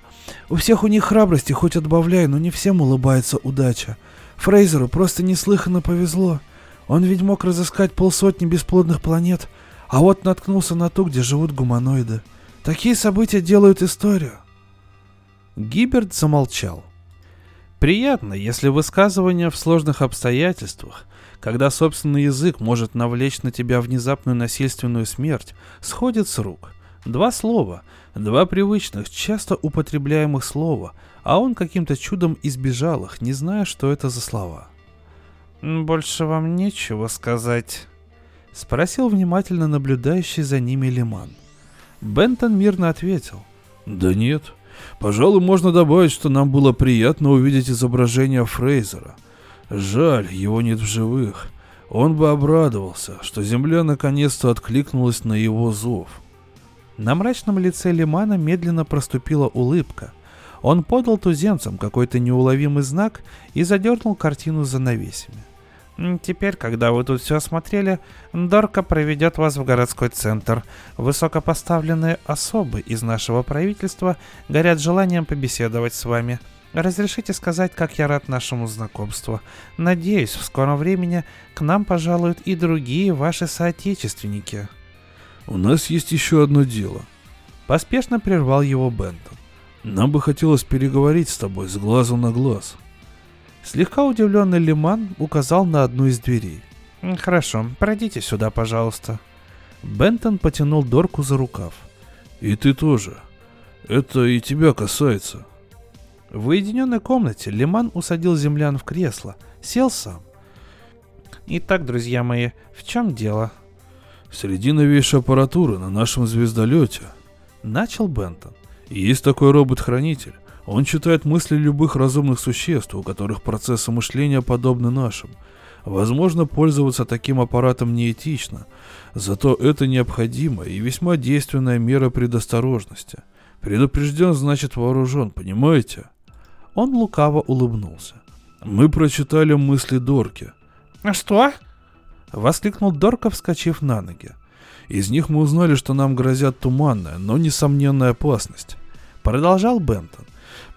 У всех у них храбрости хоть отбавляй, но не всем улыбается удача. Фрейзеру просто неслыханно повезло. Он ведь мог разыскать полсотни бесплодных планет, а вот наткнулся на ту, где живут гуманоиды. Такие события делают историю. Гиберт замолчал. Приятно, если высказывание в сложных обстоятельствах, когда собственный язык может навлечь на тебя внезапную насильственную смерть, сходит с рук. Два слова, два привычных, часто употребляемых слова — а он каким-то чудом избежал их, не зная, что это за слова. «Больше вам нечего сказать?» — спросил внимательно наблюдающий за ними Лиман. Бентон мирно ответил. «Да нет. Пожалуй, можно добавить, что нам было приятно увидеть изображение Фрейзера. Жаль, его нет в живых. Он бы обрадовался, что земля наконец-то откликнулась на его зов. На мрачном лице Лимана медленно проступила улыбка. Он подал туземцам какой-то неуловимый знак и задернул картину за навесями. Теперь, когда вы тут все осмотрели, Дорка проведет вас в городской центр. Высокопоставленные особы из нашего правительства горят желанием побеседовать с вами. Разрешите сказать, как я рад нашему знакомству. Надеюсь, в скором времени к нам пожалуют и другие ваши соотечественники. У нас есть еще одно дело. Поспешно прервал его Бентон. Нам бы хотелось переговорить с тобой с глазу на глаз. Слегка удивленный Лиман указал на одну из дверей. «Хорошо, пройдите сюда, пожалуйста». Бентон потянул Дорку за рукав. «И ты тоже. Это и тебя касается». В уединенной комнате Лиман усадил землян в кресло, сел сам. «Итак, друзья мои, в чем дело?» «Среди новейшей аппаратуры на нашем звездолете», — начал Бентон. «Есть такой робот-хранитель. Он читает мысли любых разумных существ, у которых процессы мышления подобны нашим. Возможно, пользоваться таким аппаратом неэтично, зато это необходимая и весьма действенная мера предосторожности. Предупрежден значит вооружен, понимаете? Он лукаво улыбнулся. Мы прочитали мысли Дорки. «А что?» Воскликнул Дорка, вскочив на ноги. Из них мы узнали, что нам грозят туманная, но несомненная опасность. Продолжал Бентон.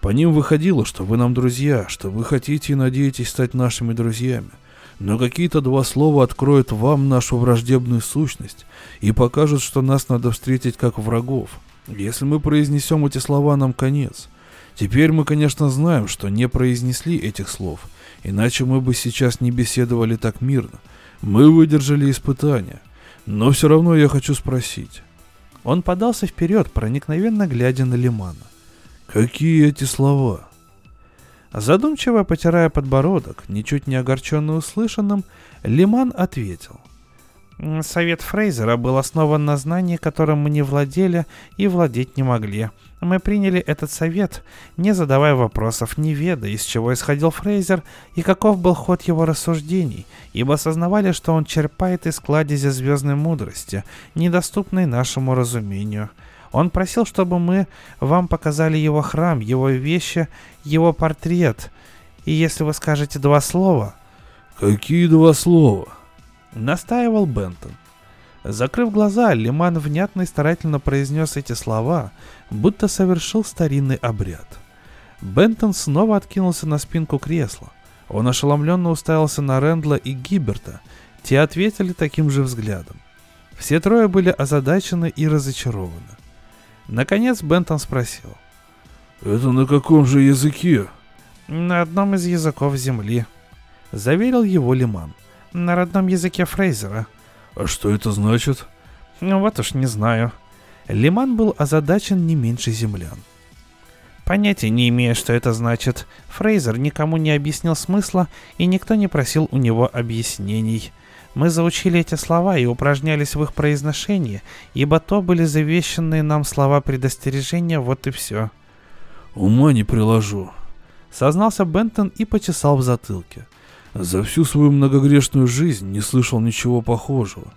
По ним выходило, что вы нам друзья, что вы хотите и надеетесь стать нашими друзьями. Но какие-то два слова откроют вам нашу враждебную сущность и покажут, что нас надо встретить как врагов. Если мы произнесем эти слова, нам конец. Теперь мы, конечно, знаем, что не произнесли этих слов, иначе мы бы сейчас не беседовали так мирно. Мы выдержали испытания. Но все равно я хочу спросить. Он подался вперед, проникновенно глядя на Лимана. Какие эти слова? Задумчиво потирая подбородок, ничуть не огорченный услышанным, Лиман ответил. Совет Фрейзера был основан на знании, которым мы не владели и владеть не могли. Мы приняли этот совет, не задавая вопросов, не ведая, из чего исходил Фрейзер и каков был ход его рассуждений, ибо осознавали, что он черпает из кладезя звездной мудрости, недоступной нашему разумению – он просил, чтобы мы вам показали его храм, его вещи, его портрет. И если вы скажете два слова... Какие два слова? Настаивал Бентон. Закрыв глаза, Лиман внятно и старательно произнес эти слова, будто совершил старинный обряд. Бентон снова откинулся на спинку кресла. Он ошеломленно уставился на Рэндла и Гиберта. Те ответили таким же взглядом. Все трое были озадачены и разочарованы. Наконец Бентон спросил. «Это на каком же языке?» «На одном из языков Земли», — заверил его Лиман. «На родном языке Фрейзера». «А что это значит?» «Ну вот уж не знаю». Лиман был озадачен не меньше землян. Понятия не имея, что это значит, Фрейзер никому не объяснил смысла, и никто не просил у него объяснений — мы заучили эти слова и упражнялись в их произношении, ибо то были завещанные нам слова предостережения, вот и все. «Ума не приложу», — сознался Бентон и почесал в затылке. «За всю свою многогрешную жизнь не слышал ничего похожего».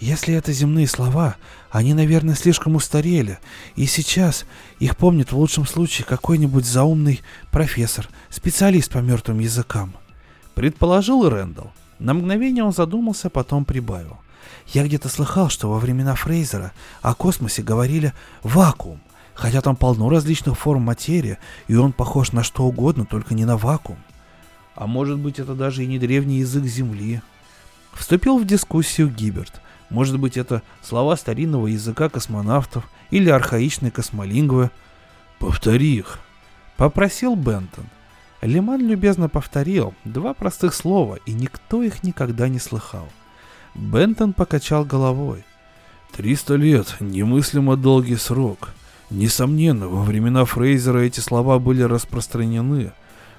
Если это земные слова, они, наверное, слишком устарели, и сейчас их помнит в лучшем случае какой-нибудь заумный профессор, специалист по мертвым языкам. Предположил Рэндалл. На мгновение он задумался, потом прибавил. Я где-то слыхал, что во времена Фрейзера о космосе говорили «вакуум», хотя там полно различных форм материи, и он похож на что угодно, только не на вакуум. А может быть, это даже и не древний язык Земли. Вступил в дискуссию Гиберт. Может быть, это слова старинного языка космонавтов или архаичной космолингвы. «Повтори их», — попросил Бентон. Лиман любезно повторил два простых слова, и никто их никогда не слыхал. Бентон покачал головой. «Триста лет — немыслимо долгий срок. Несомненно, во времена Фрейзера эти слова были распространены,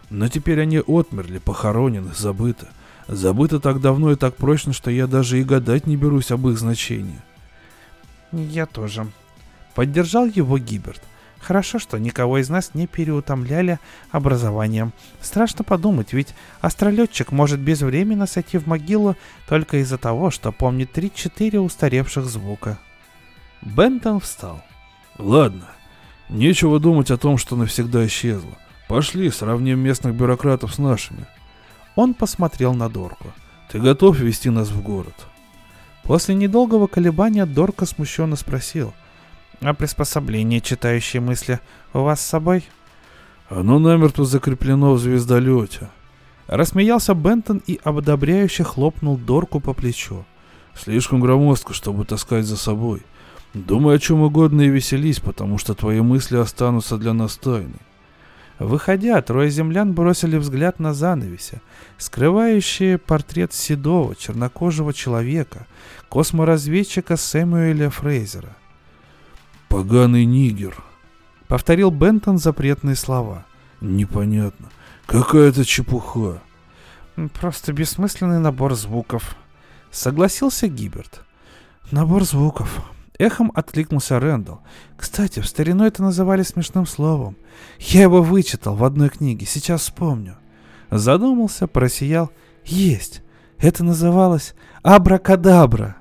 но теперь они отмерли, похоронены, забыты. Забыты так давно и так прочно, что я даже и гадать не берусь об их значении». «Я тоже». Поддержал его Гиберт. Хорошо, что никого из нас не переутомляли образованием. Страшно подумать, ведь астролетчик может безвременно сойти в могилу только из-за того, что помнит 3-4 устаревших звука. Бентон встал. Ладно, нечего думать о том, что навсегда исчезло. Пошли, сравним местных бюрократов с нашими. Он посмотрел на Дорку. Ты готов вести нас в город? После недолгого колебания Дорка смущенно спросил. А приспособление, читающее мысли, у вас с собой? Оно намертво закреплено в звездолете. Рассмеялся Бентон и ободобряюще хлопнул Дорку по плечу. Слишком громоздко, чтобы таскать за собой. Думай о чем угодно и веселись, потому что твои мысли останутся для нас тайной. Выходя, трое землян бросили взгляд на занавеси, скрывающие портрет седого, чернокожего человека, косморазведчика Сэмюэля Фрейзера. «Поганый нигер», — повторил Бентон запретные слова. «Непонятно. Какая-то чепуха». «Просто бессмысленный набор звуков», — согласился Гиберт. «Набор звуков», Эхом откликнулся Рэндалл. Кстати, в старину это называли смешным словом. Я его вычитал в одной книге, сейчас вспомню. Задумался, просиял. Есть. Это называлось абракадабра.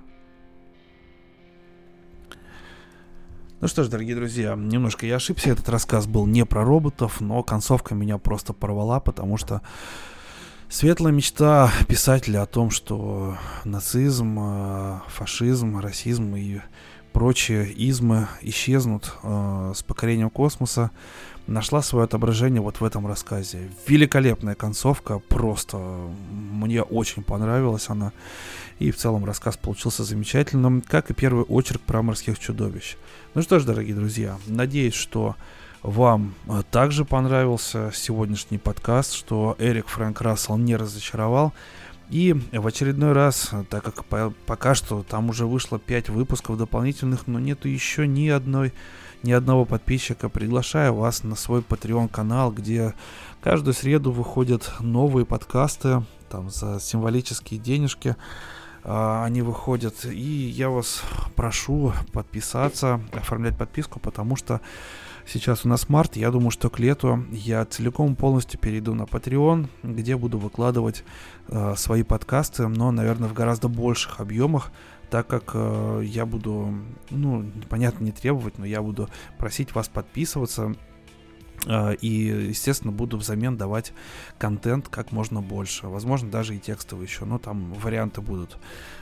Ну что ж, дорогие друзья, немножко я ошибся. Этот рассказ был не про роботов, но концовка меня просто порвала, потому что светлая мечта писателя о том, что нацизм, э, фашизм, расизм и прочие измы исчезнут э, с покорением космоса, нашла свое отображение вот в этом рассказе. Великолепная концовка, просто мне очень понравилась она. И в целом рассказ получился замечательным, как и первый очерк про морских чудовищ. Ну что ж, дорогие друзья, надеюсь, что вам э, также понравился сегодняшний подкаст, что Эрик Фрэнк Рассел не разочаровал. И в очередной раз, так как по, пока что там уже вышло 5 выпусков дополнительных, но нету еще ни одной, ни одного подписчика, приглашаю вас на свой Patreon канал, где каждую среду выходят новые подкасты, там за символические денежки а, они выходят. И я вас прошу подписаться, оформлять подписку, потому что Сейчас у нас март, я думаю, что к лету я целиком полностью перейду на Patreon, где буду выкладывать э, свои подкасты, но, наверное, в гораздо больших объемах, так как э, я буду, ну, понятно, не требовать, но я буду просить вас подписываться и, естественно, буду взамен давать контент как можно больше. Возможно, даже и текстовый еще, но там варианты будут.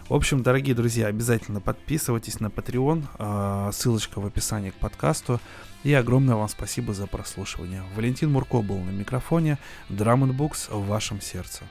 В общем, дорогие друзья, обязательно подписывайтесь на Patreon. Э, ссылочка в описании к подкасту. И огромное вам спасибо за прослушивание. Валентин Мурко был на микрофоне. Drum Books в вашем сердце.